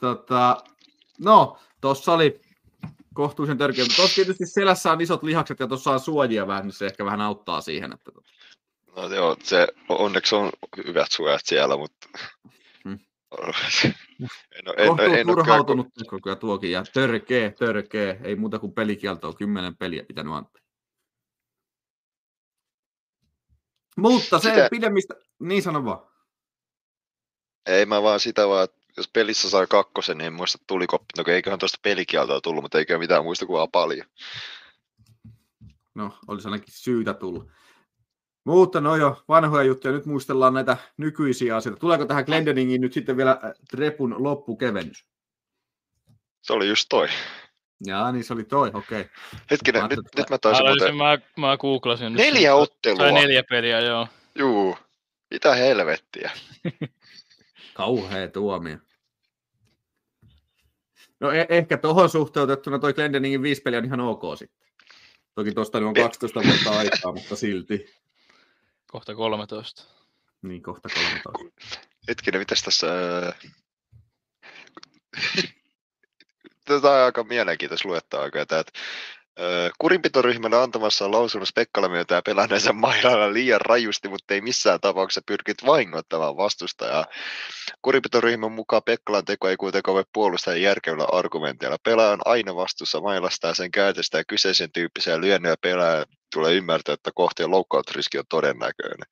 Speaker 2: Tota, no, tuossa oli kohtuullisen törkeä, tuossa tietysti selässä on isot lihakset ja tuossa on suojia vähän, niin se ehkä vähän auttaa siihen. Että tota.
Speaker 5: No joo, se onneksi on hyvät suojat siellä, mutta...
Speaker 2: Hmm.
Speaker 5: En, ole- en, en, en, kyllä-
Speaker 2: turhautunut ajan tuokin ja törkeä, törkeä, ei muuta kuin pelikieltoa, kymmenen peliä pitänyt antaa. Mutta se
Speaker 5: Sitä-
Speaker 2: pidemmistä, niin sano vaan.
Speaker 5: Ei mä vaan sitä vaan, jos pelissä sai kakkosen, niin en muista tuliko, no eiköhän tuosta pelikieltoa tullut, mutta eikä mitään muista kuin paljon.
Speaker 2: No, olisi ainakin syytä tullut. Mutta no jo, vanhoja juttuja. Nyt muistellaan näitä nykyisiä asioita. Tuleeko tähän Glendeningiin nyt sitten vielä äh, Trepun loppukevennys?
Speaker 5: Se oli just toi.
Speaker 2: Jaa, niin se oli toi, okei. Okay.
Speaker 5: Hetkinen,
Speaker 2: Mä
Speaker 5: nyt,
Speaker 2: ajattelin,
Speaker 5: nyt mä taisin
Speaker 6: Mä,
Speaker 5: muuten...
Speaker 6: mä, mä googlasin.
Speaker 5: Neljä ottelua!
Speaker 6: neljä peliä, joo.
Speaker 5: Juu, mitä helvettiä.
Speaker 2: Kauhea tuomio. No e- ehkä tuohon suhteutettuna toi Glendeningin viisi peliä on ihan ok sitten. Toki tuosta on 12 vuotta aikaa, mutta silti.
Speaker 6: Kohta 13.
Speaker 2: Niin kohta 13.
Speaker 5: Hetkinen, mitäs tässä... Tätä on aika mielenkiintoista luettaa oikein, että ää, kurinpitoryhmälle antamassa lausunnossa Pekkala myöntää pelänneensä mailalla liian rajusti, mutta ei missään tapauksessa pyrkit vahingoittamaan vastustajaa. Kurinpitoryhmän mukaan Pekkalan teko ei kuitenkaan voi puolustaa järkevällä argumenteilla. Pelaaja on aina vastuussa mailasta ja sen käytöstä ja kyseisen tyyppisiä lyönnöjä pelaaja tulee ymmärtää, että kohteen loukkausriski on todennäköinen.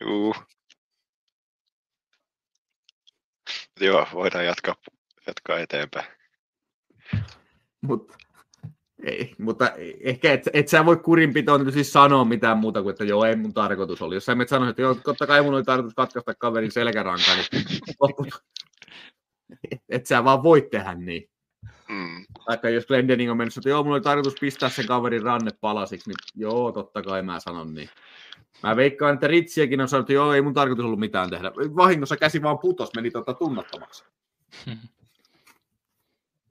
Speaker 5: Juu. Joo, voidaan jatkaa, jatkaa eteenpäin.
Speaker 2: Mut, ei, mutta ehkä et, et sä voi kurinpitoon nyt siis sanoa mitään muuta kuin, että joo, ei mun tarkoitus oli. Jos sä menet sanoa, että joo, totta kai mun oli tarkoitus katkaista kaverin selkärankaa, niin loppu- et sä vaan voi tehdä niin.
Speaker 5: Mm.
Speaker 2: Vaikka jos Glendening on mennyt, että joo, mulla oli tarkoitus pistää sen kaverin ranne palasiksi, niin joo, totta kai mä sanon niin. Mä veikkaan, että Ritsiäkin on sanonut, että joo, ei mun tarkoitus ollut mitään tehdä. Vahingossa käsi vaan putos, meni tota tunnottomaksi.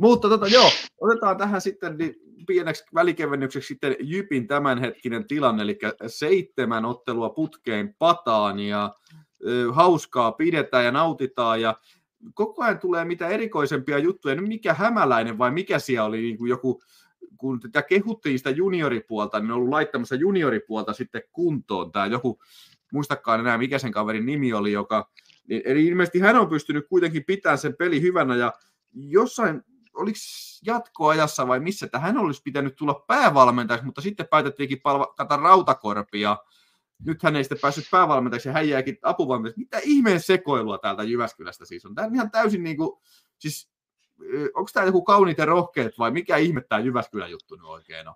Speaker 2: Mutta tota, joo, otetaan tähän sitten niin pieneksi välikevennykseksi sitten Jypin tämänhetkinen tilanne, eli seitsemän ottelua putkeen pataan ja ö, hauskaa pidetään ja nautitaan ja koko ajan tulee mitä erikoisempia juttuja. Nyt mikä hämäläinen vai mikä siellä oli niin kuin joku, kun tätä kehuttiin sitä junioripuolta, niin on ollut laittamassa junioripuolta sitten kuntoon tämä joku, muistakaan enää mikä sen kaverin nimi oli, joka, niin, eli ilmeisesti hän on pystynyt kuitenkin pitämään sen peli hyvänä ja jossain, oliko jatkoajassa vai missä, että hän olisi pitänyt tulla päävalmentajaksi, mutta sitten päätettiinkin palkata rautakorpia. Nyt hän ei sitten päässyt päävalmentajaksi ja hän jääkin apuvalmentajaksi. Mitä ihmeen sekoilua täältä Jyväskylästä siis on? Tämä on ihan täysin niin kuin, siis onko tämä joku kauniit ja rohkeat vai mikä ihme tämä Jyväskylän juttu nyt oikein on?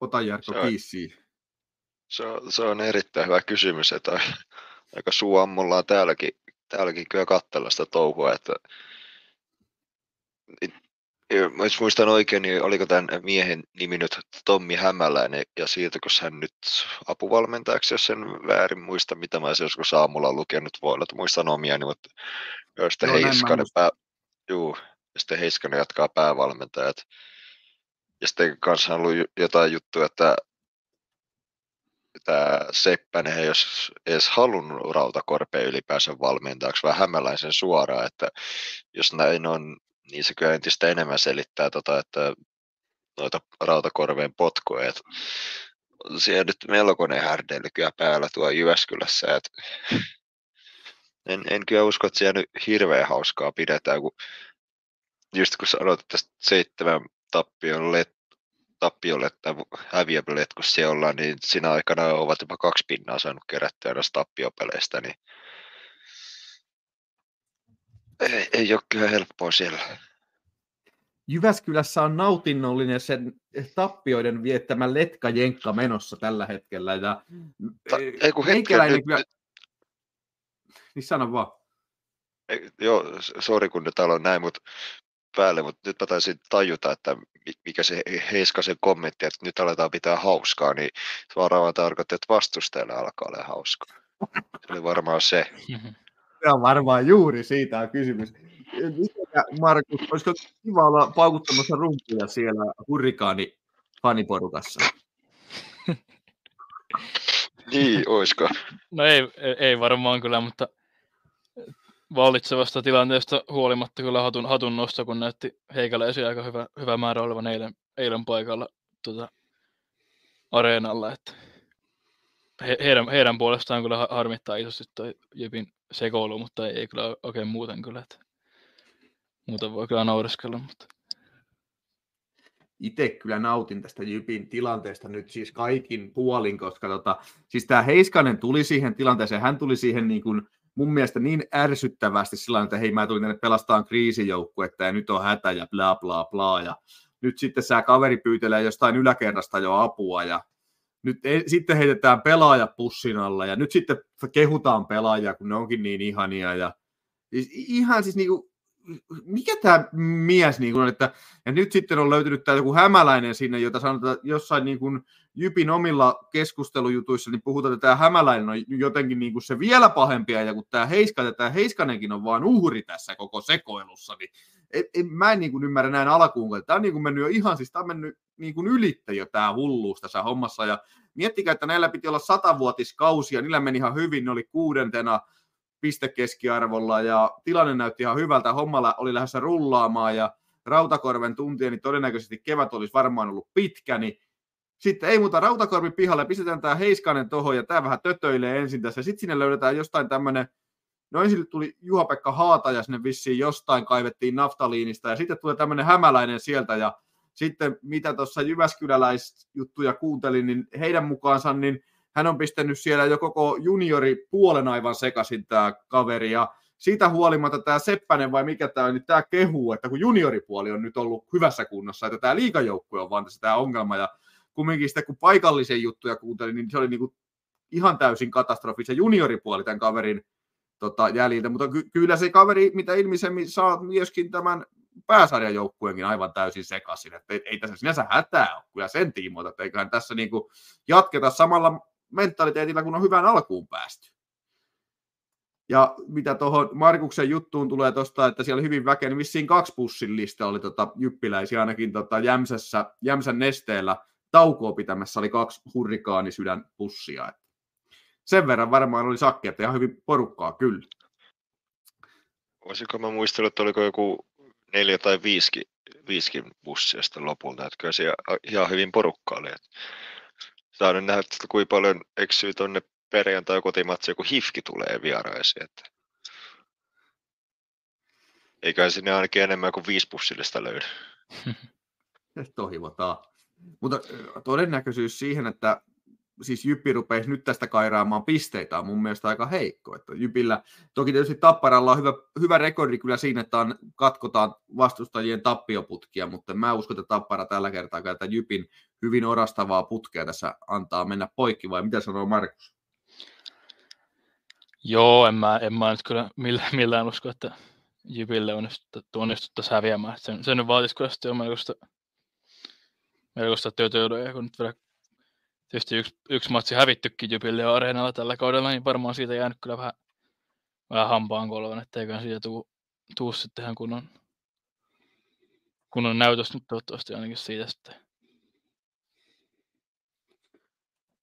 Speaker 2: Ota Jarkko
Speaker 5: Se on-
Speaker 2: kiinni.
Speaker 5: Se, on, se on erittäin hyvä kysymys, että aika suu ammullaan täälläkin, täälläkin kyllä katsella sitä touhua, että jos muistan oikein, niin oliko tämän miehen nimi nyt Tommi Hämäläinen, ja siitä kun hän nyt apuvalmentajaksi, jos sen väärin muista, mitä mä joskus aamulla lukenut, voi olla, että muistan omia, niin, mutta jos sitten Heiskanen, pää, juu, ja sitten Heiskanen jatkaa päävalmentajat. Ja sitten kanssa on ollut jotain juttuja, että tämä Seppänen ei olisi edes halunnut Rautakorpeen ylipäänsä valmentajaksi, vaan Hämäläisen suoraan, että jos näin on, niin se kyllä entistä enemmän selittää, tota, että noita Rautakorveen potkuja, että siellä nyt melkoinen härdelly kyllä päällä tuo Jyväskylässä, että en, en kyllä usko, että siellä nyt hirveän hauskaa pidetään, kun just kun sanoit, tästä seitsemän tappion let, tappiolle tai häviäville, kun siellä ollaan, niin siinä aikana ovat jopa kaksi pinnaa saanut kerättyä noista tappiopeleistä, niin ei, ei ole kyllä helppoa siellä.
Speaker 2: Jyväskylässä on nautinnollinen sen tappioiden viettämä letkajenkka menossa tällä hetkellä. Ja,
Speaker 5: Ta- ei kun hetken, nyt-
Speaker 2: kyllä... Niin sano vaan.
Speaker 5: Ei, Joo, sori kun nyt aloin näin, mutta päälle, mutta nyt mä taisin tajuta, että mi- mikä se Heiskasen kommentti, että nyt aletaan pitää hauskaa, niin se varmaan tarkoittaa, että vastustajalle alkaa olla hauskaa. Se oli varmaan se.
Speaker 2: Se on varmaan juuri siitä on kysymys. Mitenkä, Markus, olisiko kiva olla paukuttamassa rumpuja siellä hurrikaani faniporukassa?
Speaker 5: Niin, oisko?
Speaker 6: No ei- ei varmaan kyllä, mutta vallitsevasta tilanteesta huolimatta kyllä hatun, hatun nosto, kun näytti heikäläisiä aika hyvä, hyvä määrä olevan eilen, eilen paikalla tuota, areenalla. Että he, heidän, heidän, puolestaan kyllä ha- harmittaa isosti toi Jypin sekoilu, mutta ei, ei kyllä oikein muuten kyllä. Että muuten voi kyllä naureskella, mutta
Speaker 2: itse kyllä nautin tästä Jypin tilanteesta nyt siis kaikin puolin, koska tota, siis tämä Heiskanen tuli siihen tilanteeseen, hän tuli siihen niin kuin mun mielestä niin ärsyttävästi sillä että hei mä tulin tänne pelastamaan kriisijoukkuetta ja nyt on hätä ja bla bla bla ja nyt sitten sä kaveri pyytelee jostain yläkerrasta jo apua ja nyt ei, sitten heitetään pelaaja pussin alla ja nyt sitten kehutaan pelaajia, kun ne onkin niin ihania ja siis ihan siis niinku, mikä tämä mies niin on, että ja nyt sitten on löytynyt tämä joku hämäläinen sinne, jota sanotaan jossain niin kuin Jypin omilla keskustelujutuissa, niin puhutaan, että tämä hämäläinen on jotenkin niin kuin se vielä pahempia, ja kun tämä Heiska ja tämä Heiskanenkin on vaan uhri tässä koko sekoilussa, niin en, en, mä en niin kuin ymmärrä näin alkuun, että tämä on niin kuin mennyt jo ihan, siis tämä on mennyt niin kuin ylitte jo tämä hulluus tässä hommassa, ja miettikää, että näillä piti olla satavuotiskausi, ja niillä meni ihan hyvin, ne oli kuudentena, pistekeskiarvolla ja tilanne näytti ihan hyvältä. Hommalla oli lähdössä rullaamaan ja Rautakorven tuntia, niin todennäköisesti kevät olisi varmaan ollut pitkä, niin sitten ei muuta Rautakorvi pihalle, pistetään tämä Heiskanen tohon ja tämä vähän tötöilee ensin tässä. Sitten sinne löydetään jostain tämmöinen, no ensin tuli Juha-Pekka Haata ja sinne vissiin jostain kaivettiin naftaliinista ja sitten tulee tämmöinen hämäläinen sieltä ja sitten mitä tuossa Jyväskyläläisjuttuja kuuntelin, niin heidän mukaansa niin hän on pistänyt siellä jo koko juniori puolen aivan sekaisin tämä kaveri, ja siitä huolimatta tämä Seppänen vai mikä tämä on, niin tämä kehuu, että kun junioripuoli on nyt ollut hyvässä kunnossa, että tämä liikajoukkue on vaan tässä tämä ongelma, ja kumminkin sitten kun paikallisen juttuja kuuntelin, niin se oli niinku ihan täysin katastrofi se junioripuoli tämän kaverin tota, jäljiltä, mutta ky- kyllä se kaveri, mitä ilmisemmin saa myöskin tämän pääsarjajoukkueenkin aivan täysin sekaisin, että ei, ei tässä sinänsä hätää ole kyllä sen tiimoilta, että eiköhän tässä niinku jatketa samalla mentaliteetillä, kun on hyvään alkuun päästy. Ja mitä tuohon Markuksen juttuun tulee tuosta, että siellä hyvin väkeä, niin vissiin kaksi pussillista oli tota jyppiläisiä, ainakin tota Jämsässä, Jämsän nesteellä taukoa pitämässä oli kaksi hurrikaanisydän pussia. Et sen verran varmaan oli sakki, että ihan hyvin porukkaa kyllä.
Speaker 5: Voisinko mä muistella, että oliko joku neljä tai viisikin, viisikin bussia sitten lopulta, että kyllä siellä ihan hyvin porukkaa oli. Että saa nyt nähdä, että kuinka paljon eksyy tuonne perjantai kotimatsi, joku hifki tulee vieraisiin. Että... Eiköhän sinne ainakin enemmän kuin viisi bussillista löydy.
Speaker 2: Toivotaan. Mutta todennäköisyys siihen, että siis Jyppi rupeisi nyt tästä kairaamaan pisteitä on mun mielestä aika heikko. Että Jypillä, toki tietysti Tapparalla on hyvä, hyvä rekordi kyllä siinä, että on, katkotaan vastustajien tappioputkia, mutta mä uskon, että Tappara tällä kertaa että Jypin hyvin orastavaa putkea tässä antaa mennä poikki, vai mitä sanoo Markus?
Speaker 6: Joo, en mä, en mä nyt kyllä millään, millään usko, että Jypille onnistuttaisiin häviämään. Et Sen, sen vaatisi kyllä sitten jo melkoista, melkoista ja kun nyt vielä tietysti yksi, yksi matsi hävittykin Jypille jo areenalla tällä kaudella, niin varmaan siitä jäänyt kyllä vähän, vähän hampaan kolvan, etteiköhän siitä tuu, tuu sitten ihan kunnon, kunnon näytös nyt toivottavasti ainakin siitä sitten.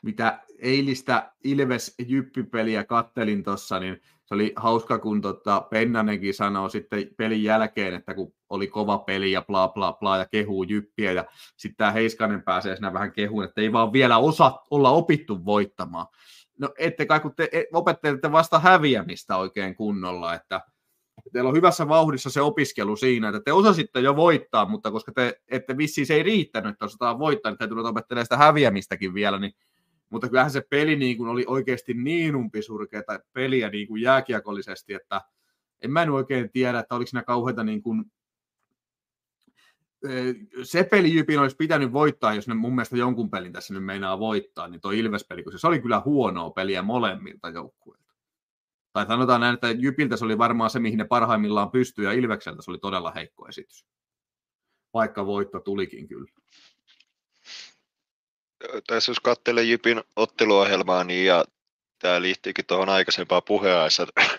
Speaker 2: mitä eilistä Ilves-Jyppipeliä kattelin tuossa, niin se oli hauska, kun tota Pennanenkin sanoi sitten pelin jälkeen, että kun oli kova peli ja bla bla bla ja kehuu Jyppiä ja sitten tämä Heiskanen pääsee siinä vähän kehuun, että ei vaan vielä osa olla opittu voittamaan. No ette kai, kun te e- opettelette vasta häviämistä oikein kunnolla, että teillä on hyvässä vauhdissa se opiskelu siinä, että te osasitte jo voittaa, mutta koska te ette vissiin se ei riittänyt, että osataan voittaa, niin tulet opettelemaan sitä häviämistäkin vielä, niin mutta kyllähän se peli niin kuin oli oikeasti niin umpisurkeata peliä niin kuin jääkiekollisesti, että en mä en oikein tiedä, että oliko siinä kauheita niin kuin, se peli Jypin olisi pitänyt voittaa, jos ne mun mielestä jonkun pelin tässä nyt meinaa voittaa, niin tuo Ilves-peli, kun se oli kyllä huonoa peliä molemmilta joukkueilta. Tai sanotaan näin, että Jypiltä se oli varmaan se, mihin ne parhaimmillaan pystyy, ja Ilvekseltä se oli todella heikko esitys. Vaikka voitto tulikin kyllä
Speaker 5: tässä jos katselee Jypin otteluohjelmaa, niin ja tämä liittyykin tuohon aikaisempaan puheenaiheeseen.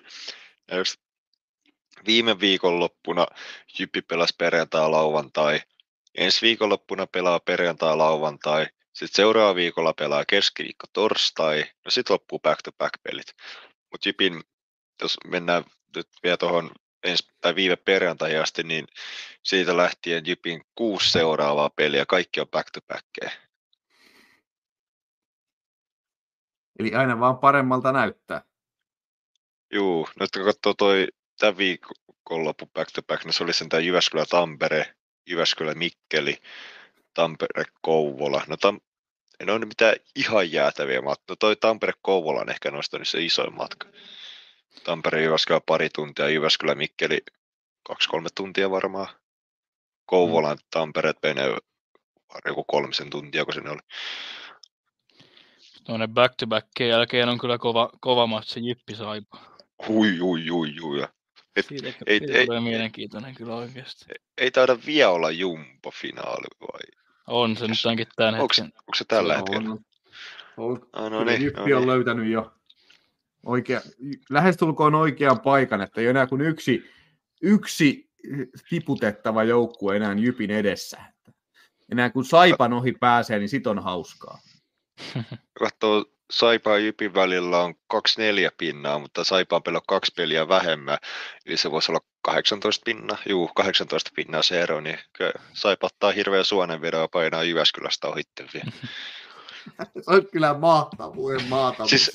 Speaker 5: viime viikonloppuna Jyppi pelasi perjantai lauantai, ensi viikonloppuna pelaa perjantai lauantai, sitten seuraava viikolla pelaa keskiviikko torstai, no sitten loppuu back-to-back-pelit. Mutta Jypin, jos mennään nyt vielä tuohon ensi, tai viime perjantai asti, niin siitä lähtien Jypin kuusi seuraavaa peliä, kaikki on back-to-backkejä.
Speaker 2: Eli aina vaan paremmalta näyttää.
Speaker 5: Juu, nyt kun katsoo toi tämän viikonloppu back to back, niin se oli sen tämä Jyväskylä Tampere, Jyväskylä Mikkeli, Tampere Kouvola. No tam, en ole mitään ihan jäätäviä matkoja. No toi Tampere Kouvola on ehkä noista niin se isoin matka. Tampere Jyväskylä pari tuntia, Jyväskylä Mikkeli kaksi-kolme tuntia varmaan. Kouvolan mm. Tampere menee joku kolmisen tuntia, kun sinne oli
Speaker 6: tuonne back to back jälkeen on kyllä kova, kova matsi Jippi Saipa.
Speaker 5: Hui, hui, hui, hui.
Speaker 6: Et, siitä, ei, siitä ei, tulee mielenkiintoinen kyllä oikeasti.
Speaker 5: Ei, ei taida vielä olla Jumbo-finaali vai?
Speaker 6: On se nyt ainakin tämän
Speaker 5: onko,
Speaker 6: hetken.
Speaker 5: Onko se tällä hetkellä?
Speaker 2: On. on.
Speaker 5: Ah, no niin,
Speaker 2: Jyppi
Speaker 5: no niin.
Speaker 2: on löytänyt jo oikea, lähestulkoon oikean paikan, että ei enää kuin yksi, yksi tiputettava joukkue enää Jypin edessä. Enää kun Saipan ohi pääsee, niin sit on hauskaa
Speaker 5: katsoo Saipa ja Jypin välillä on 2-4 pinnaa, mutta Saipa on pelannut kaksi peliä vähemmän, eli se voisi olla 18 pinnaa, juu, 18 pinnaa se ero, niin Saipa ottaa hirveä suonenvedon ja painaa Jyväskylästä ohittavia.
Speaker 2: se on kyllä mahtavuuden maatavuus.
Speaker 5: Siis,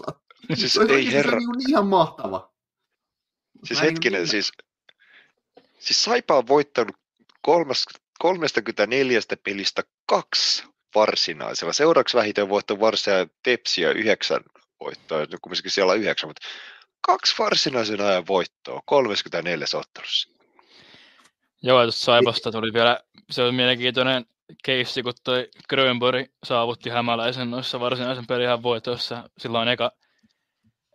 Speaker 5: siis
Speaker 2: se
Speaker 5: ei herra.
Speaker 2: On niin ihan mahtava.
Speaker 5: Siis hetkinen, siis, siis Saipa on voittanut kolmas, 34 pelistä kaksi varsinaisella. Seuraavaksi vähiten voitto varsinaisia Tepsiä yhdeksän voittoa, nyt kumminkin siellä on yhdeksän, mutta kaksi varsinaisen ajan voittoa 34 ottelussa.
Speaker 6: Joo, tuosta Saipasta tuli vielä, se on mielenkiintoinen keissi, kun toi Grönborg saavutti hämäläisen noissa varsinaisen pelihän voitoissa. Silloin eka,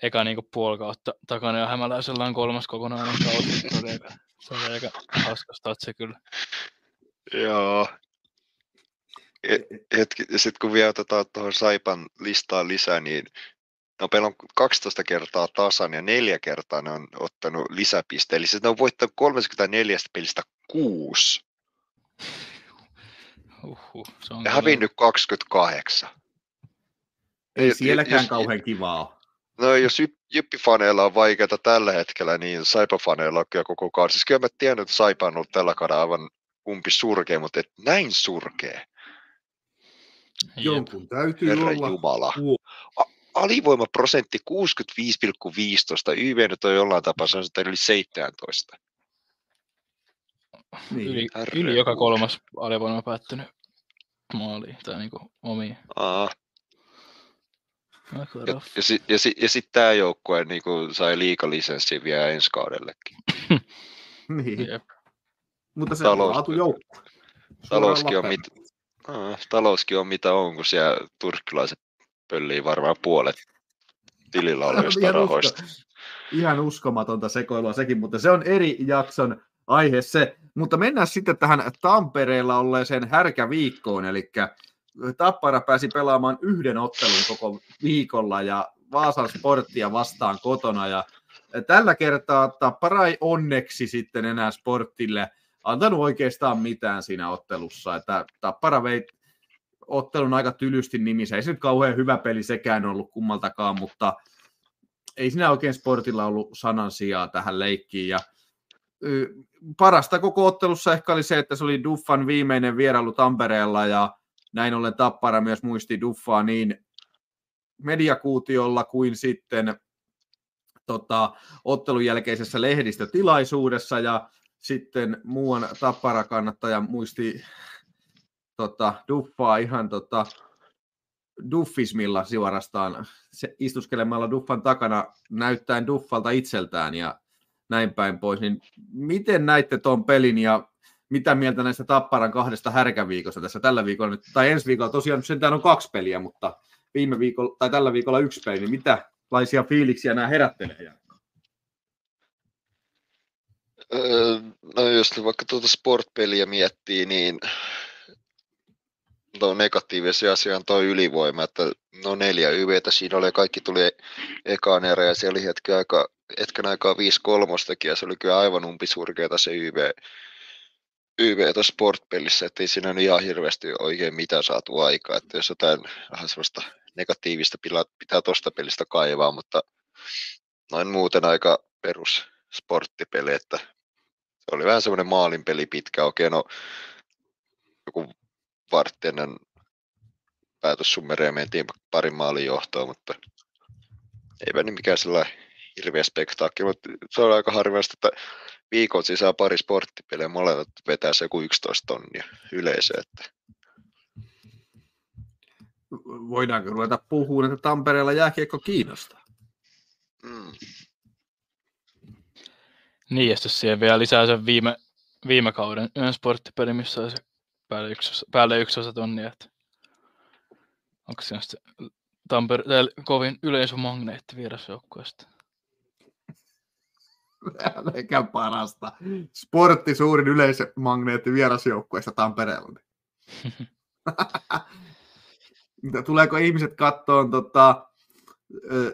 Speaker 6: eka niinku puoli kautta takana ja hämäläisellä on kolmas kokonainen kausi. Se oli aika, se oli aika hauska statsi kyllä.
Speaker 5: Joo. Hetki, ja sitten kun vielä otetaan tuohon Saipan listaan lisää, niin no meillä on 12 kertaa tasan ja neljä kertaa ne on ottanut lisäpiste. Eli siis ne on voittanut 34 pelistä kuusi
Speaker 6: Uhuh, se on
Speaker 5: ja
Speaker 6: kyllä-
Speaker 5: hävinnyt 28.
Speaker 2: Ei sielläkään
Speaker 5: jos-
Speaker 2: kauhean kivaa.
Speaker 5: No jos Jyp- Jyppi-faneilla on vaikeaa tällä hetkellä, niin Saipa-faneilla on kyllä koko kausi. Siis kyllä mä tiedän, että Saipa on ollut tällä kaudella aivan umpi surkea, mutta et näin surkea.
Speaker 2: Jonkun täytyy
Speaker 5: Herra
Speaker 2: olla.
Speaker 5: Jumala.
Speaker 2: huo-
Speaker 5: Alivoimaprosentti 65,15. YV nyt on jollain tapaa, se on sitten yli 17.
Speaker 2: Niin.
Speaker 6: Yli, yli joka kolmas alivoima päättynyt maaliin tai niinku omiin.
Speaker 5: Aa. Ja, ja, si, ja, si, ja sitten tämä joukkue niin sai liikalisenssin vielä ensi kaudellekin.
Speaker 2: Niin.
Speaker 6: Jep.
Speaker 2: Mutta se
Speaker 5: Talous-
Speaker 2: on laatu joukku.
Speaker 5: Talouskin on, mit, aa, talouskin on mitä on, kun siellä turkkilaiset pöllii varmaan puolet tilillä olevista
Speaker 2: usko.
Speaker 5: rahoista.
Speaker 2: Ihan uskomatonta sekoilua sekin, mutta se on eri jakson aihe se. Mutta mennään sitten tähän Tampereella olleeseen härkäviikkoon, eli Tappara pääsi pelaamaan yhden ottelun koko viikolla ja Vaasan sporttia vastaan kotona ja tällä kertaa Tappara ei onneksi sitten enää sportille antanut oikeastaan mitään siinä ottelussa, että Tappara vei ottelun aika tylysti nimissä. Ei se nyt kauhean hyvä peli sekään ollut kummaltakaan, mutta ei siinä oikein sportilla ollut sanan sijaa tähän leikkiin. Ja parasta koko ottelussa ehkä oli se, että se oli Duffan viimeinen vierailu Tampereella ja näin ollen Tappara myös muisti Duffaa niin mediakuutiolla kuin sitten tota, ottelun jälkeisessä lehdistötilaisuudessa ja sitten muuan Tappara-kannattaja muisti tota, Duffaa ihan tota, duffismilla suorastaan. Se, istuskelemalla Duffan takana näyttäen Duffalta itseltään ja näin päin pois, niin miten näitte tuon pelin ja mitä mieltä näistä Tapparan kahdesta härkäviikosta tässä tällä viikolla nyt, tai ensi viikolla tosiaan sentään on kaksi peliä, mutta viime viikolla tai tällä viikolla yksi peli, niin mitä laisia fiiliksiä nämä herättelee?
Speaker 5: No jos vaikka tuota sportpeliä miettii, niin tuo negatiivisia asia on tuo ylivoima, että no neljä YVtä siinä oli kaikki tuli ekaan erä ja siellä oli hetken, aika, hetken aikaa 5 kolmostakin ja se oli kyllä aivan umpisurkeata se YV, YV tuossa sportpelissä, että ei siinä nyt ihan hirveästi oikein mitään saatu aikaa, että jos jotain vähän sellaista negatiivista pitää tuosta pelistä kaivaa, mutta noin muuten aika perus sporttipeli, että se oli vähän semmoinen maalinpeli pitkä, okei no joku vartti ennen päätössummeria mentiin parin maalin johtoon, mutta ei niin mikään sellainen hirveä spektaakki, mutta se on aika harvinaista, että viikon sisään pari sporttipeliä molemmat vetää se joku 11 tonnia yleisö. Että...
Speaker 2: Voidaanko ruveta puhumaan, että Tampereella jääkiekko kiinnostaa? Mm.
Speaker 6: Niin, ja siihen vielä lisää sen viime, viime kauden yhden sporttipeli, missä on se päälle yksi, päälle yksi osa tonnia. Että onko se sitten Tampere, kovin yleisömagneetti vierasjoukkueesta?
Speaker 2: Eikä parasta. Sportti suurin yleisömagneetti vierasjoukkueesta Tampereella. Tuleeko ihmiset kattoon tota,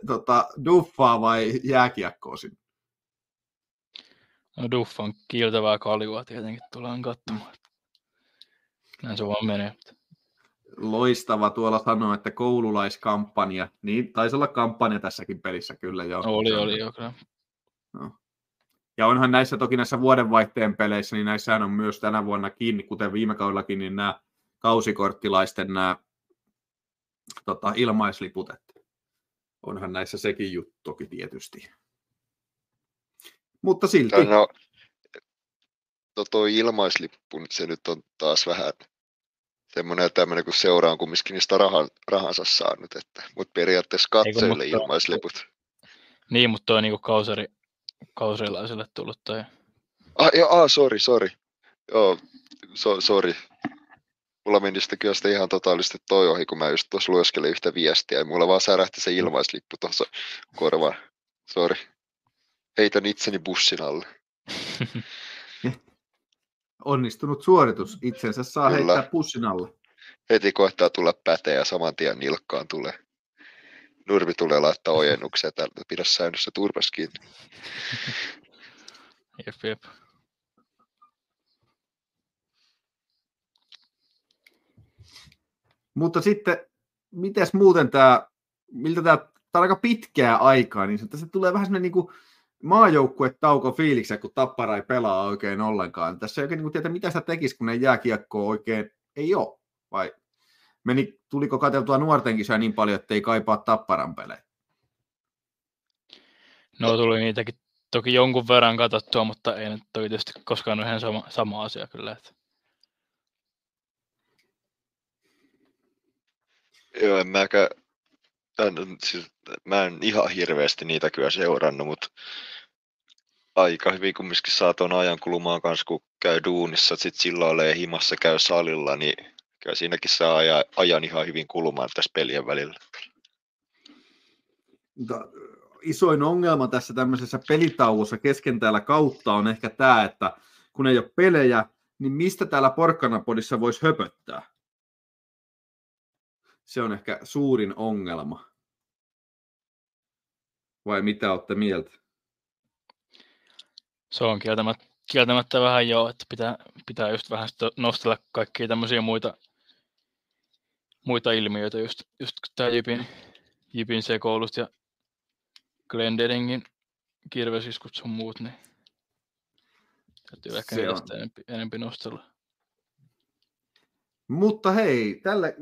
Speaker 2: tota, duffaa vai jääkiekkoa sinne?
Speaker 6: No duffan kiiltävää kaljua tietenkin tullaan katsomaan. Näin se vaan menee.
Speaker 2: Loistava tuolla sanoa, että koululaiskampanja. Niin, taisi olla kampanja tässäkin pelissä kyllä jo.
Speaker 6: Oli, oli jo kyllä.
Speaker 2: No. Ja onhan näissä toki näissä vuodenvaihteen peleissä, niin näissä on myös tänä vuonna kiinni, kuten viime kaudellakin, niin nämä kausikorttilaisten nämä tota, ilmaisliput. Että onhan näissä sekin juttu toki tietysti. Mutta silti. No,
Speaker 5: no tuo ilmaislippu, se nyt on taas vähän semmoinen tämmöinen, kun seura on kumminkin niistä rahan, rahansa saanut, että, mutta periaatteessa katsojille Eiku, ilmaisliput.
Speaker 6: Niin, mutta tuo on niinku kauseri, kauserilaisille tullut toi.
Speaker 5: Ah, joo, ah, sori, sori. Joo, so, sori. Mulla meni sitten kyllä sitä ihan totaalisesti toi ohi, kun mä just tuossa lueskelin yhtä viestiä, ja mulla vaan särähti se ilmaislippu tuossa korvaan. Sori. Heitän itseni bussin alle.
Speaker 2: Onnistunut suoritus. Itsensä saa Kyllä. heittää pussin alle.
Speaker 5: Heti koettaa tulla päteä ja saman tien nilkkaan tulee. Nurmi tulee laittaa ojennuksia täältä. Pidä säännössä turvas kiinni.
Speaker 6: jep, jep.
Speaker 2: Mutta sitten, mites muuten tämä, miltä tämä, tämä on aika pitkää aikaa, niin se tulee vähän semmoinen niin kuin, maajoukkue tauko fiiliksen, kun Tappara ei pelaa oikein ollenkaan. Tässä ei oikein niin tiedä, mitä sitä tekisi, kun ei jääkiekkoa oikein ei ole. Vai meni, tuliko katseltua nuorten kisoja niin paljon, että ei kaipaa Tapparan pelejä?
Speaker 6: No tuli niitäkin toki jonkun verran katsottua, mutta ei nyt toi tietysti koskaan ole ihan sama, sama asia kyllä. Että.
Speaker 5: Joo, en mäkään, siis, mä en ihan hirveästi niitä kyllä seurannut, mutta aika hyvin kumminkin saa tuon ajan kulumaan kanssa, kun käy duunissa, sitten silloin ole himassa käy salilla, niin kyllä siinäkin saa ajan, ajan ihan hyvin kulumaan tässä pelien välillä.
Speaker 2: Isoin ongelma tässä tämmöisessä pelitauossa kesken täällä kautta on ehkä tämä, että kun ei ole pelejä, niin mistä täällä Porkkanapodissa voisi höpöttää? Se on ehkä suurin ongelma. Vai mitä olette mieltä?
Speaker 6: Se on kieltämättä, kieltämättä vähän joo, että pitää, pitää just vähän nostella kaikkia tämmöisiä muita, muita ilmiöitä, just, just tämä Jipin, Jipin sekoilut ja Glendedingin kirvesiskut sun muut, niin täytyy ehkä
Speaker 2: Se on.
Speaker 6: niistä enempi, enempi nostella.
Speaker 2: Mutta hei, tälle,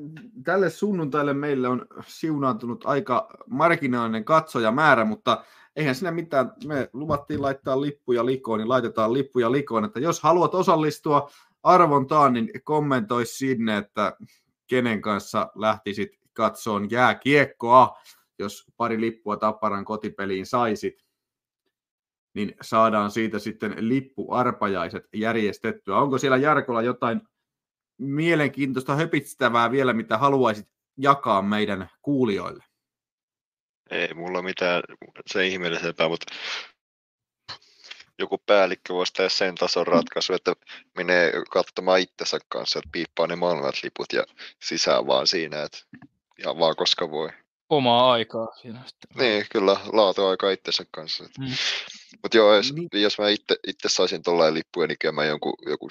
Speaker 2: tälle sunnuntaille meille on siunaantunut aika marginaalinen katsojamäärä, mutta eihän siinä mitään. Me luvattiin laittaa lippuja likoon, niin laitetaan lippuja likoon. Että jos haluat osallistua arvontaan, niin kommentoi sinne, että kenen kanssa lähtisit katsoon jääkiekkoa, jos pari lippua Tapparan kotipeliin saisit niin saadaan siitä sitten lippuarpajaiset järjestettyä. Onko siellä Jarkolla jotain mielenkiintoista höpistävää vielä, mitä haluaisit jakaa meidän kuulijoille?
Speaker 5: Ei mulla mitään se ihmeellisempää, mutta joku päällikkö voisi tehdä sen tason ratkaisu, että menee katsomaan itsensä kanssa, että piippaa ne molemmat liput ja sisään vaan siinä, että ihan vaan koska voi.
Speaker 6: Omaa aikaa siinä sitten.
Speaker 5: Niin, kyllä, laatuaika itsensä kanssa.
Speaker 6: Mm.
Speaker 5: Mutta joo, jos,
Speaker 2: Niin.
Speaker 5: jos mä itse, itse saisin tuollainen lippuja, niin kyllä mä jonkun, joku,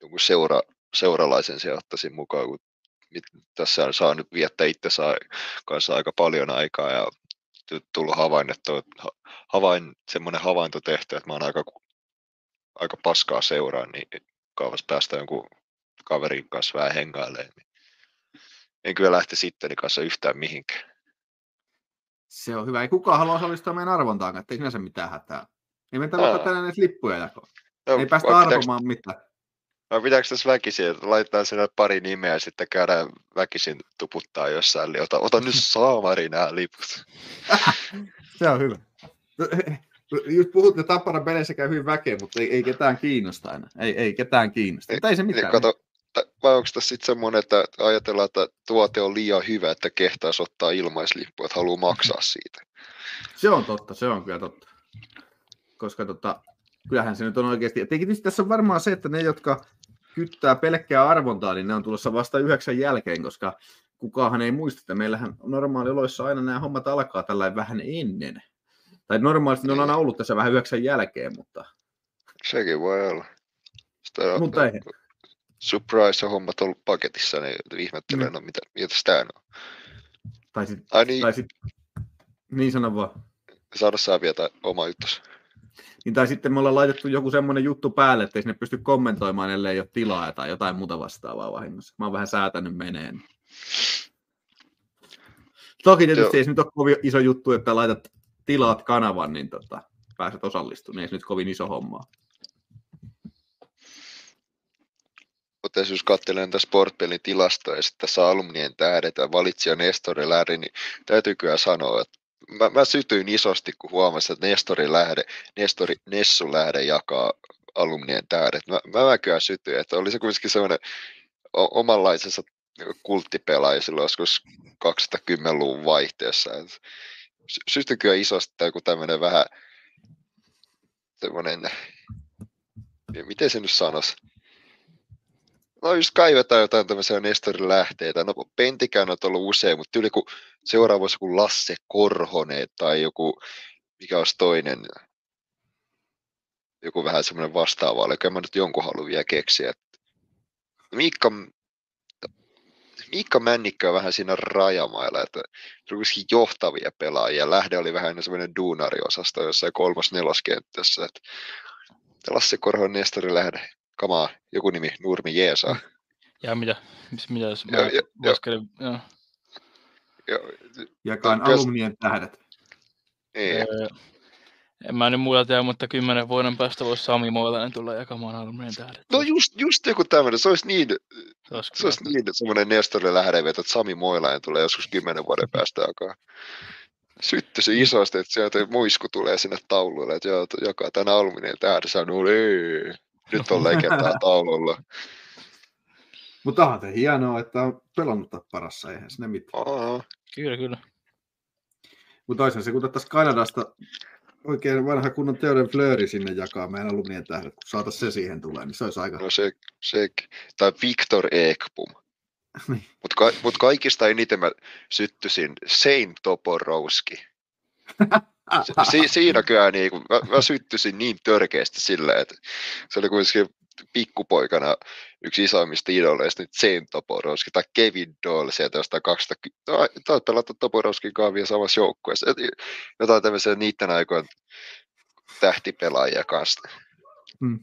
Speaker 5: jonkun seura, seuralaisen siellä ottaisin mukaan, kun tässä saa nyt viettää itse saa kanssa aika paljon aikaa ja tullut havainnettu, ha- havain, semmoinen havainto tehty, että mä oon aika, aika paskaa seuraa, niin kaavas päästä jonkun kaverin kanssa vähän hengailemaan. Niin en kyllä lähti sitteni kanssa yhtään mihinkään.
Speaker 2: Se on hyvä. Ei kukaan halua osallistua meidän arvontaan, että ei sinänsä mitään hätää. Ei
Speaker 5: Aa.
Speaker 2: vaikka tänään edes lippuja jakoon.
Speaker 5: No,
Speaker 2: Ei päästä
Speaker 5: vai pitääks-
Speaker 2: arvomaan mitään.
Speaker 5: Vai pitääkö tässä väkisin, että laitetaan sinne pari nimeä ja sitten käydään väkisin tuputtaa jossain, niin ota, ota nyt saamari nämä liput.
Speaker 2: Se on hyvä. Just puhut, että Tapparan peleissä käy hyvin väkeä, mutta ei, ei ketään kiinnosta aina. Ei, ei ketään kiinnosta. Mutta ei se mitään.
Speaker 5: kato, vai onko tässä sitten semmoinen, että ajatellaan, että tuote on liian hyvä, että kehtaisi ottaa ilmaislippu, että haluaa maksaa siitä.
Speaker 2: Se on totta, se on kyllä totta. Koska tota, kyllähän se nyt on oikeasti. Tietenkin tietysti tässä on varmaan se, että ne, jotka kyttää pelkkää arvontaa, niin ne on tulossa vasta yhdeksän jälkeen, koska kukaan ei muista, että meillähän normaalioloissa aina nämä hommat alkaa tällä vähän ennen. Tai normaalisti ne on aina ollut tässä vähän yhdeksän jälkeen, mutta,
Speaker 5: Sekin voi olla. Sitä on,
Speaker 2: mutta ei.
Speaker 5: surprise-hommat ollut paketissa, niin ihmettelen,
Speaker 2: Mm.
Speaker 5: no mitä, mitä tämä on.
Speaker 2: Tai sit,
Speaker 5: Ai niin,
Speaker 2: tai sit, niin sano vaan.
Speaker 5: saada saa vielä oma juttus.
Speaker 2: Niin, tai sitten me ollaan laitettu joku semmoinen juttu päälle, että ei sinne pysty kommentoimaan, ellei ole tilaa tai jotain muuta vastaavaa vahingossa. Mä oon vähän säätänyt meneen. Toki tietysti
Speaker 5: Joo.
Speaker 2: ei se nyt ole kovin iso juttu, että laitat tilaat kanavan, niin tota, pääset osallistumaan. Ei se nyt kovin iso homma.
Speaker 5: Mutta jos katselen tätä sportpelin tilastoja ja sitten tässä alumnien tähdet ja valitsija Nestori Lähde, niin täytyy kyllä sanoa, että mä, mä sytyin isosti, kun huomasin, että Nestori Lähde, Nestori Nessu Lähde jakaa alumnien tähdet. Mä, mä, kyllä sytyin, että oli se kuitenkin semmoinen omanlaisensa kulttipelaaja silloin joskus 2010-luvun vaihteessa. Sytyin kyllä isosti, joku tämmöinen vähän semmoinen, miten se nyt sanoisi, No just kaivetaan jotain tämmöisiä Nestorin lähteitä. No Pentikään on ollut usein, mutta yli kun seuraava olisi joku Lasse Korhonen tai joku, mikä olisi toinen, joku vähän semmoinen vastaava, eli mä nyt jonkun haluan vielä keksiä. Miikka, Miikka Männikkö on vähän siinä rajamailla, että se johtavia pelaajia. Lähde oli vähän semmoinen duunariosasto jossain kolmas neloskenttässä. Että Lasse Korhonen, Nestori Lähde, kamaa, joku nimi, Nurmi Jeesaa.
Speaker 6: Ja mitä, mis- mitä jos mä
Speaker 5: Joo, joo, joo.
Speaker 6: laskelin, joo.
Speaker 5: Joo,
Speaker 2: Jakaan alumnien tähdet.
Speaker 5: niin.
Speaker 6: Öö, en mä nyt muuta tiedä, mutta kymmenen vuoden päästä voisi Sami Moilainen tulla jakamaan alumnien tähdet.
Speaker 5: No just, just joku tämmöinen, se olisi niin,
Speaker 6: se olisi
Speaker 5: se olisi niin semmoinen Nestorille lähdeveto, että Sami Moilainen tulee joskus kymmenen vuoden päästä alkaa. Sytty se isosti, että sieltä muisku tulee sinne taululle, että joo, joka tänä aluminen tähden sanoo, ei, nyt on legendaa taululla.
Speaker 2: Mutta onhan se hienoa, että on pelannut tapparassa, eihän sinne mitään.
Speaker 5: Aa,
Speaker 6: Kyllä, kyllä.
Speaker 2: Mutta toisaalta se, kun otettaisiin Kanadasta oikein vanha kunnon Teoden Flööri sinne jakaa meidän alumnien tähdet, kun saataisiin se siihen tulee, niin se olisi aika...
Speaker 5: No se, se tai Victor Ekpum.
Speaker 2: Niin.
Speaker 5: Mutta ka, mut kaikista eniten mä syttyisin Sein Toporowski. Si, si, siinä kyllä niin, kun mä, mä syttyisin niin törkeästi silleen, että se oli kuitenkin pikkupoikana yksi isoimmista idoleista, nyt Sein Toporowski tai Kevin Doyle sieltä jostain 20, tai pelata Toporowskin kanssa vielä samassa joukkueessa. Jotain tämmöisiä niiden aikojen tähtipelaajia kanssa.
Speaker 2: Hmm.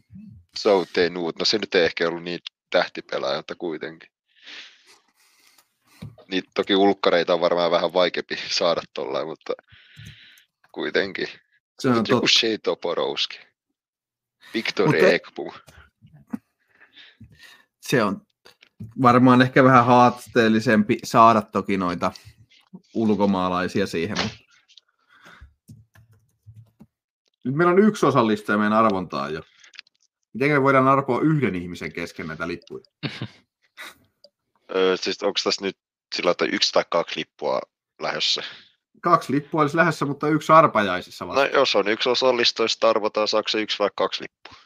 Speaker 5: Soutei Nuut, no se nyt ei ehkä ollut niin tähtipelaaja, mutta kuitenkin. Niitä toki ulkkareita on varmaan vähän vaikeampi saada tuolla, mutta kuitenkin.
Speaker 2: Se on
Speaker 5: Mut joku. Shea Toporowski.
Speaker 2: Mutta-
Speaker 5: Ekpum.
Speaker 2: Se on varmaan ehkä vähän haasteellisempi saada toki noita ulkomaalaisia siihen. Mutta... Nyt meillä on yksi osallistuja meidän arvontaan jo. Miten me voidaan arpoa yhden ihmisen kesken näitä lippuja?
Speaker 5: Öö, siis onko tässä nyt sillä että yksi tai kaksi lippua lähdössä?
Speaker 2: Kaksi lippua olisi lähdössä, mutta yksi arpajaisissa vasta.
Speaker 5: No jos on yksi osallistujista, arvotaan saako se yksi vai kaksi lippua.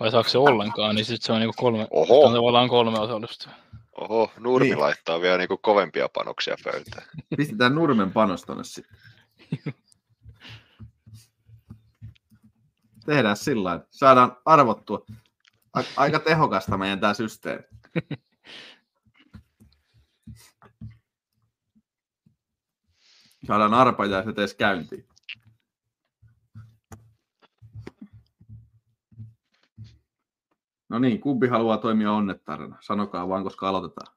Speaker 6: Vai saako se ollenkaan, niin sitten se on niinku kolme,
Speaker 5: Oho.
Speaker 6: on tavallaan kolme osallistujaa.
Speaker 5: Oho, Nurmi
Speaker 2: Niin.
Speaker 5: laittaa vielä niinku kovempia panoksia pöytään.
Speaker 2: Pistetään nurmen panos tonne sitten. Tehdään sillä. Saadaan arvottua. Aika tehokasta meidän tämä systeemi. Saadaan arpajaiset edes käyntiin. No niin, kumpi haluaa toimia onnettarana? Sanokaa vaan, koska aloitetaan.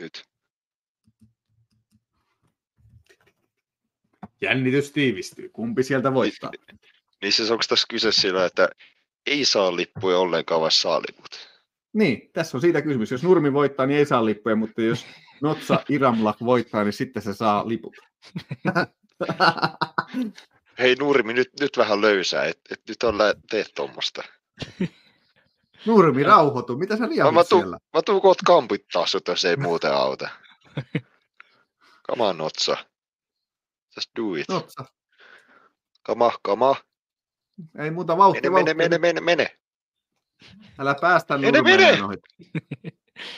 Speaker 5: Nyt.
Speaker 2: Jännitys tiivistyy. Kumpi sieltä voittaa?
Speaker 5: Niin siis onko tässä kyse sillä, että ei saa lippuja ollenkaan, vai saa liput?
Speaker 2: Niin, tässä on siitä kysymys. Jos Nurmi voittaa, niin ei saa lippuja, mutta jos Notsa Iramlak voittaa, niin sitten se saa liput.
Speaker 5: Hei Nurmi, nyt, nyt vähän löysää, että et nyt on lä- teet tuommoista.
Speaker 2: Nurmi, rauhoitu. Mitä sä
Speaker 5: Mä, mä, tuun,
Speaker 2: siellä?
Speaker 5: mä tuun kohta kampittaa sut, jos ei muuten auta. Come on, Notsa. Just do it. No.
Speaker 2: Notsa,
Speaker 5: come on.
Speaker 2: ei muuta vauhtia,
Speaker 5: Mene, mene,
Speaker 2: vauhtia.
Speaker 5: mene, mene, mene.
Speaker 2: Älä päästä Nurmeen
Speaker 5: mene!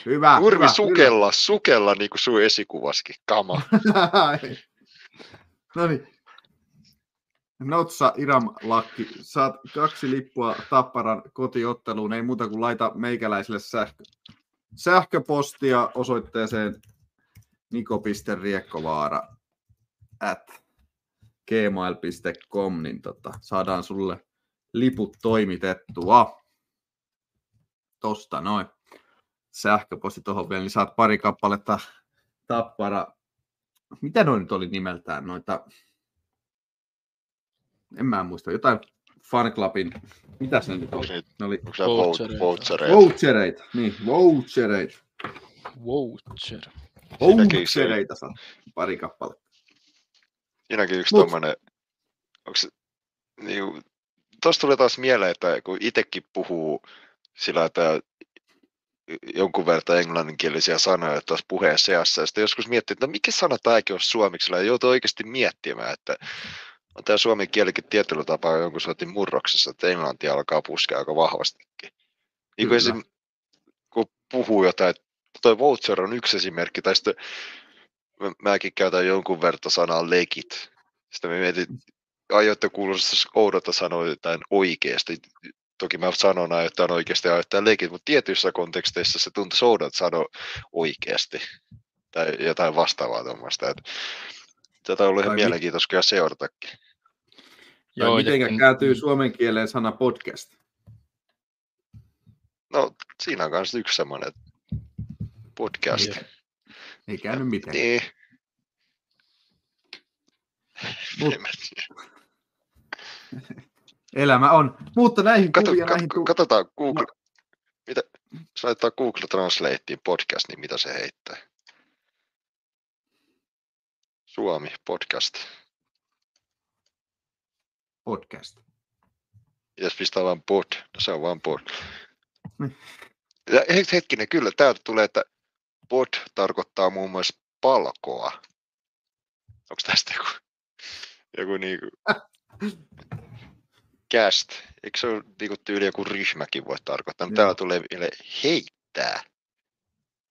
Speaker 2: Hyvä,
Speaker 5: Nurmi,
Speaker 2: hyvä,
Speaker 5: sukella, sukella, niin kuin sun esikuvaskin.
Speaker 2: Hyvä. no niin. Notsa Iram Lakki, saat kaksi lippua Tapparan kotiotteluun, ei muuta kuin laita meikäläiselle sähkö, sähköpostia osoitteeseen niko.riekkovaara at gmail.com, niin tota, saadaan sulle liput toimitettua. Tosta noin. Sähköposti tuohon vielä, niin saat pari kappaletta Tappara. Mitä noin nyt oli nimeltään? Noita, en mä muista, jotain fanclubin, mitä se nyt oli? Ne oli
Speaker 6: Vouchereita.
Speaker 5: vouchereita?
Speaker 2: niin, vouchereita.
Speaker 6: Voucher.
Speaker 2: Vouchereita saa pari kappaletta.
Speaker 5: Siinäkin yksi
Speaker 2: Mut-
Speaker 5: tommonen, onko se, niin, tuosta tulee taas mieleen, että kun itsekin puhuu sillä, että jonkun verran englanninkielisiä sanoja tuossa puheen seassa, ja sitten joskus miettii, että no mikä sana tämäkin on suomeksi, ja joutuu oikeasti miettimään, että on tämä suomen kielikin tietyllä tapaa jonkun sortin murroksessa, että englanti alkaa puskea aika vahvastikin. Niin kuin esim, kun puhuu jotain, että toi voucher on yksi esimerkki, tai sitten mä- mäkin käytän jonkun verran sanaa legit. Sitten mä mietin, aiotte kuulostaa oudolta sanoa jotain oikeasti. Toki mä sanon ajoittain oikeasti ja ajoittain legit, mutta tietyissä konteksteissa se tuntuu oudolta sanoa oikeasti. Tai jotain vastaavaa tuommoista. että Tätä on ollut ihan mielenkiintoista kyllä seuratakin.
Speaker 2: Joo, mitenkä
Speaker 6: ja-
Speaker 2: kääntyy suomen kieleen sana podcast?
Speaker 5: No, siinä on myös yksi semmoinen podcast.
Speaker 6: Niin.
Speaker 2: Ei käynyt mitenkään.
Speaker 5: Niin.
Speaker 2: Mut-. Elämä on. Mutta näihin
Speaker 5: Kato,
Speaker 2: kuvia,
Speaker 5: kat,
Speaker 2: näihin tu-
Speaker 5: katsotaan Google. Mitä? Jos laittaa Google Translateen podcast, niin mitä se heittää? Suomi podcast.
Speaker 2: podcast.
Speaker 5: Jos pistää vaan pod, no se on vaan pod.
Speaker 2: Niin.
Speaker 5: Ja hetkinen, kyllä, täältä tulee, että pod tarkoittaa muun muassa palkoa. Onko tästä joku, joku niinku cast? Eikö se ole niinku tyyli joku ryhmäkin voi tarkoittaa? Mutta täällä tulee vielä heittää.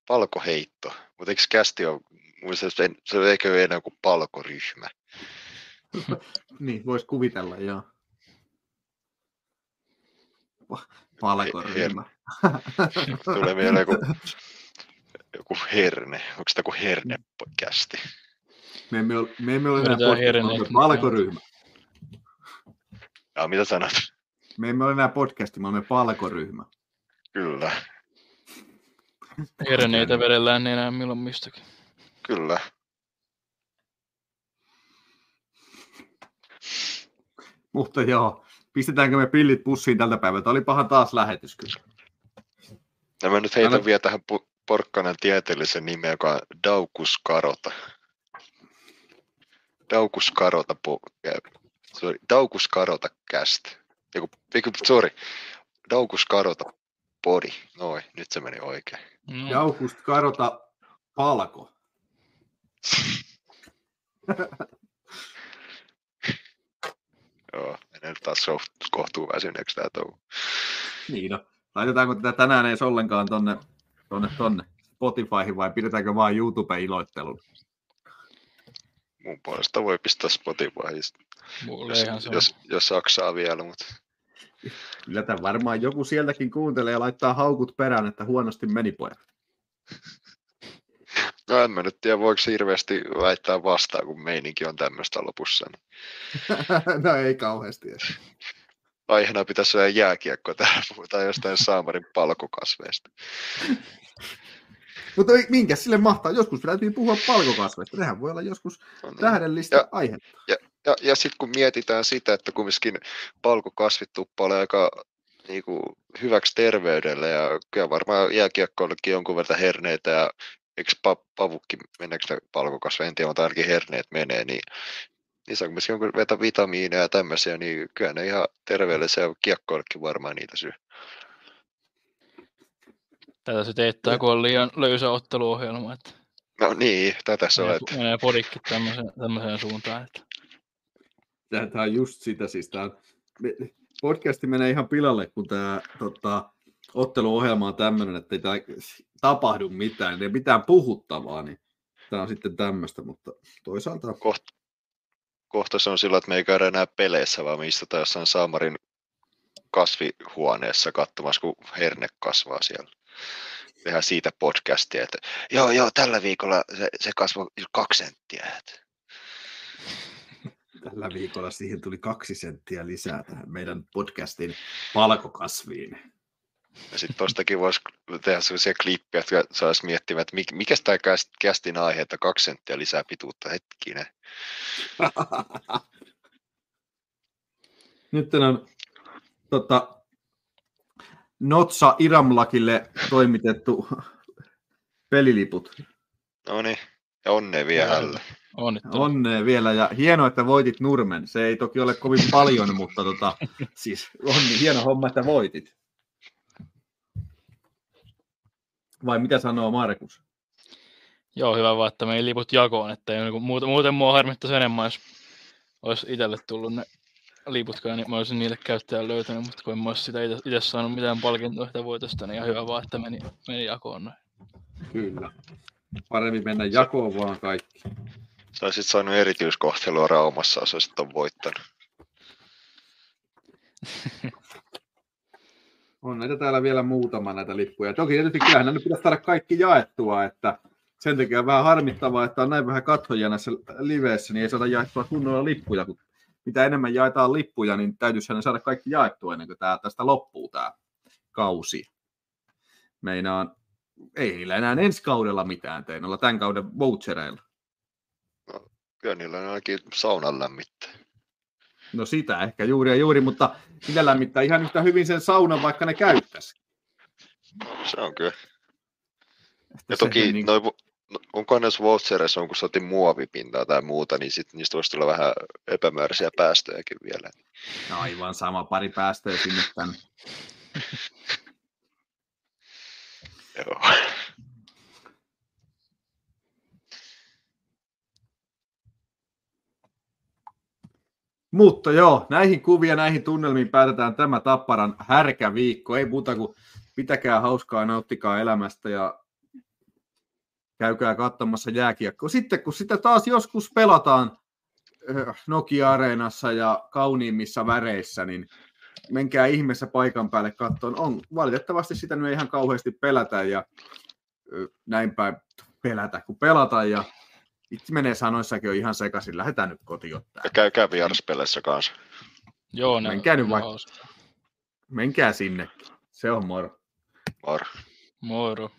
Speaker 5: Palkoheitto. Mutta eikö kästi ole, muista se, se eikö ole enää joku palkoryhmä?
Speaker 2: Niin, voisi kuvitella, joo. Pa- Palkoryhmä.
Speaker 5: Tulee vielä joku, joku herne. Onko sitä joku hernekästi?
Speaker 2: Me emme ole, me emme ole enää
Speaker 6: herneet
Speaker 2: palkoryhmä.
Speaker 5: Ja mitä sanot?
Speaker 2: Me emme ole enää podcasti, me olemme palkoryhmä.
Speaker 5: Kyllä,
Speaker 6: Herneitä vedellään niin enää milloin mistäkin.
Speaker 5: kyllä.
Speaker 2: Mutta joo, pistetäänkö me pillit pussiin tältä päivältä? Olipahan taas lähetys kyllä.
Speaker 5: Ja mä nyt heitän
Speaker 2: Älä-
Speaker 5: vielä tähän pu- porkkanan tieteellisen nimen, joka on. Daucus carota, po- sorry, Daucus carota cast. Joku, eiku, sorry, Daucus carota body. Noin, nyt se meni oikein.
Speaker 6: No,
Speaker 2: Jaukust karota palko.
Speaker 5: Joo, menee nyt taas kohtuu väsyneeksi tää touhu.
Speaker 2: Niin no. Laitetaanko tätä tänään edes ollenkaan tonne, tonne, tonne Spotifyhin vai pidetäänkö vain YouTube-iloittelun?
Speaker 5: Mun puolesta voi pistää Spotifyista, jos,
Speaker 6: ihan se
Speaker 5: jos, jos saksaa vielä, mutta
Speaker 2: Kyllä tämän varmaan joku sieltäkin kuuntelee ja laittaa haukut perään, että huonosti meni pojat.
Speaker 5: no en mä nyt tiedä, voiko hirveästi väittää vastaan, kun meininki on tämmöistä lopussa. Niin
Speaker 2: no ei kauheasti. edes.
Speaker 5: aiheena pitäisi olla jääkiekko täällä, puhutaan jostain Saamarin palkokasveista.
Speaker 2: Mutta minkä sille mahtaa? Joskus täytyy puhua palkokasveista. Nehän voi olla joskus
Speaker 5: No niin.
Speaker 2: tähdellistä
Speaker 5: Ja-
Speaker 2: aihetta.
Speaker 5: Ja, ja sitten kun mietitään sitä, että kumminkin palkokasvit tuppailee aika niin kuin, hyväksi terveydelle ja kyllä varmaan jääkiekkoillekin jonkun verran herneitä ja eikö pa- pavukki, meneekö ne palkokasveja, en tiedä, mutta ainakin herneet menee, niin niissä on kumminkin jonkun verran vitamiineja ja tämmöisiä, niin kyllä ne ihan terveellisiä ja kiekkoillekin varmaan niitä syö.
Speaker 6: Tätä se teettää, kun on liian löysä otteluohjelma, että
Speaker 5: No niin, tätä se on, että
Speaker 6: menee podikki tämmöiseen, tämmöiseen suuntaan. Että.
Speaker 2: Tämä on just sitä siis. Tämä on, podcasti menee ihan pilalle, kun tämä tota, otteluohjelma on tämmöinen, että ei tää tapahdu mitään, ei mitään puhuttavaa, niin tämä on sitten tämmöistä, mutta toisaalta
Speaker 5: kohta se on sillä, että me ei käydä enää peleissä, vaan me istutaan jossain Saamarin kasvihuoneessa katsomassa, kun herne kasvaa siellä. Tehdään siitä podcastia, että joo, joo, tällä viikolla se, se kasvoi kaksi senttiä.
Speaker 2: Tällä viikolla siihen tuli kaksi senttiä lisää tähän meidän podcastin palkokasviin.
Speaker 5: Ja sitten tuostakin voisi tehdä sellaisia klippejä, että saisi miettimään, että mik- mikä tämä kästin aihe, että kaksi senttiä lisää pituutta hetkinen.
Speaker 2: Nyt on tota, Notsa Iramlakille toimitettu peliliput.
Speaker 5: No niin, ja onnea vielä.
Speaker 2: Onnea vielä ja hienoa, että voitit Nurmen. Se ei toki ole kovin paljon, mutta tota, siis on niin hieno homma, että voitit. Vai mitä sanoo Markus?
Speaker 6: Joo, hyvä vaan, että meni liput jakoon, että ei, niin muuten, muuten mua harmittaisi enemmän, jos olisi itselle tullut ne liputkaan, niin mä olisin niille käyttäjän löytänyt, mutta kun en mä olisi sitä itse saanut mitään palkintoa sitä voitosta, niin ihan hyvä vaan, että meni, meni jakoon noin.
Speaker 2: Kyllä. Paremmin mennä jakoon vaan kaikki.
Speaker 5: Sä olisit saanut erityiskohtelua Raumassa, jos olisit ton voittanut.
Speaker 2: On näitä täällä vielä muutama näitä lippuja. Toki tietysti kyllähän nyt pitäisi saada kaikki jaettua, että sen takia on vähän harmittavaa, että on näin vähän katsojia näissä liveissä, niin ei saada jaettua kunnolla lippuja. Kun mitä enemmän jaetaan lippuja, niin täytyisi ne saada kaikki jaettua ennen kuin tää, tästä loppuu tämä kausi. Meinaan, ei niillä enää ensi kaudella mitään tee, olla tämän kauden vouchereilla.
Speaker 5: Kyllä niillä on ainakin saunan lämmittää.
Speaker 2: No sitä ehkä juuri ja juuri, mutta niillä lämmittää ihan yhtä hyvin sen saunan, vaikka ne käyttäisi.
Speaker 5: Se on kyllä.
Speaker 2: Että
Speaker 5: Ja toki,
Speaker 2: niin-
Speaker 5: noi, onko jos voucherissa on, kun sotin muovipintaa tai muuta, niin sit niistä voisi tulla vähän epämääräisiä päästöjäkin vielä.
Speaker 2: No aivan sama, pari päästöä sinne tänne.
Speaker 5: Joo.
Speaker 2: Mutta joo, näihin kuvia, näihin tunnelmiin päätetään tämä Tapparan härkäviikko. Ei muuta kuin pitäkää hauskaa, nauttikaa elämästä ja käykää katsomassa jääkiekkoa. Sitten kun sitä taas joskus pelataan äh, Nokia-areenassa ja kauniimmissa väreissä, niin menkää ihmeessä paikan päälle kattoon. On, valitettavasti sitä nyt ei ihan kauheasti pelätä ja ö, näin päin pelätä kuin pelata ja itse menee sanoissakin jo ihan sekaisin. Lähdetään nyt kotiin.
Speaker 5: Ja käykää vieraspeleissä kanssa.
Speaker 6: Joo, ne
Speaker 2: Menkää nyt vaikka. Menkää sinne. Se on moro.
Speaker 5: Moro.
Speaker 6: Moro.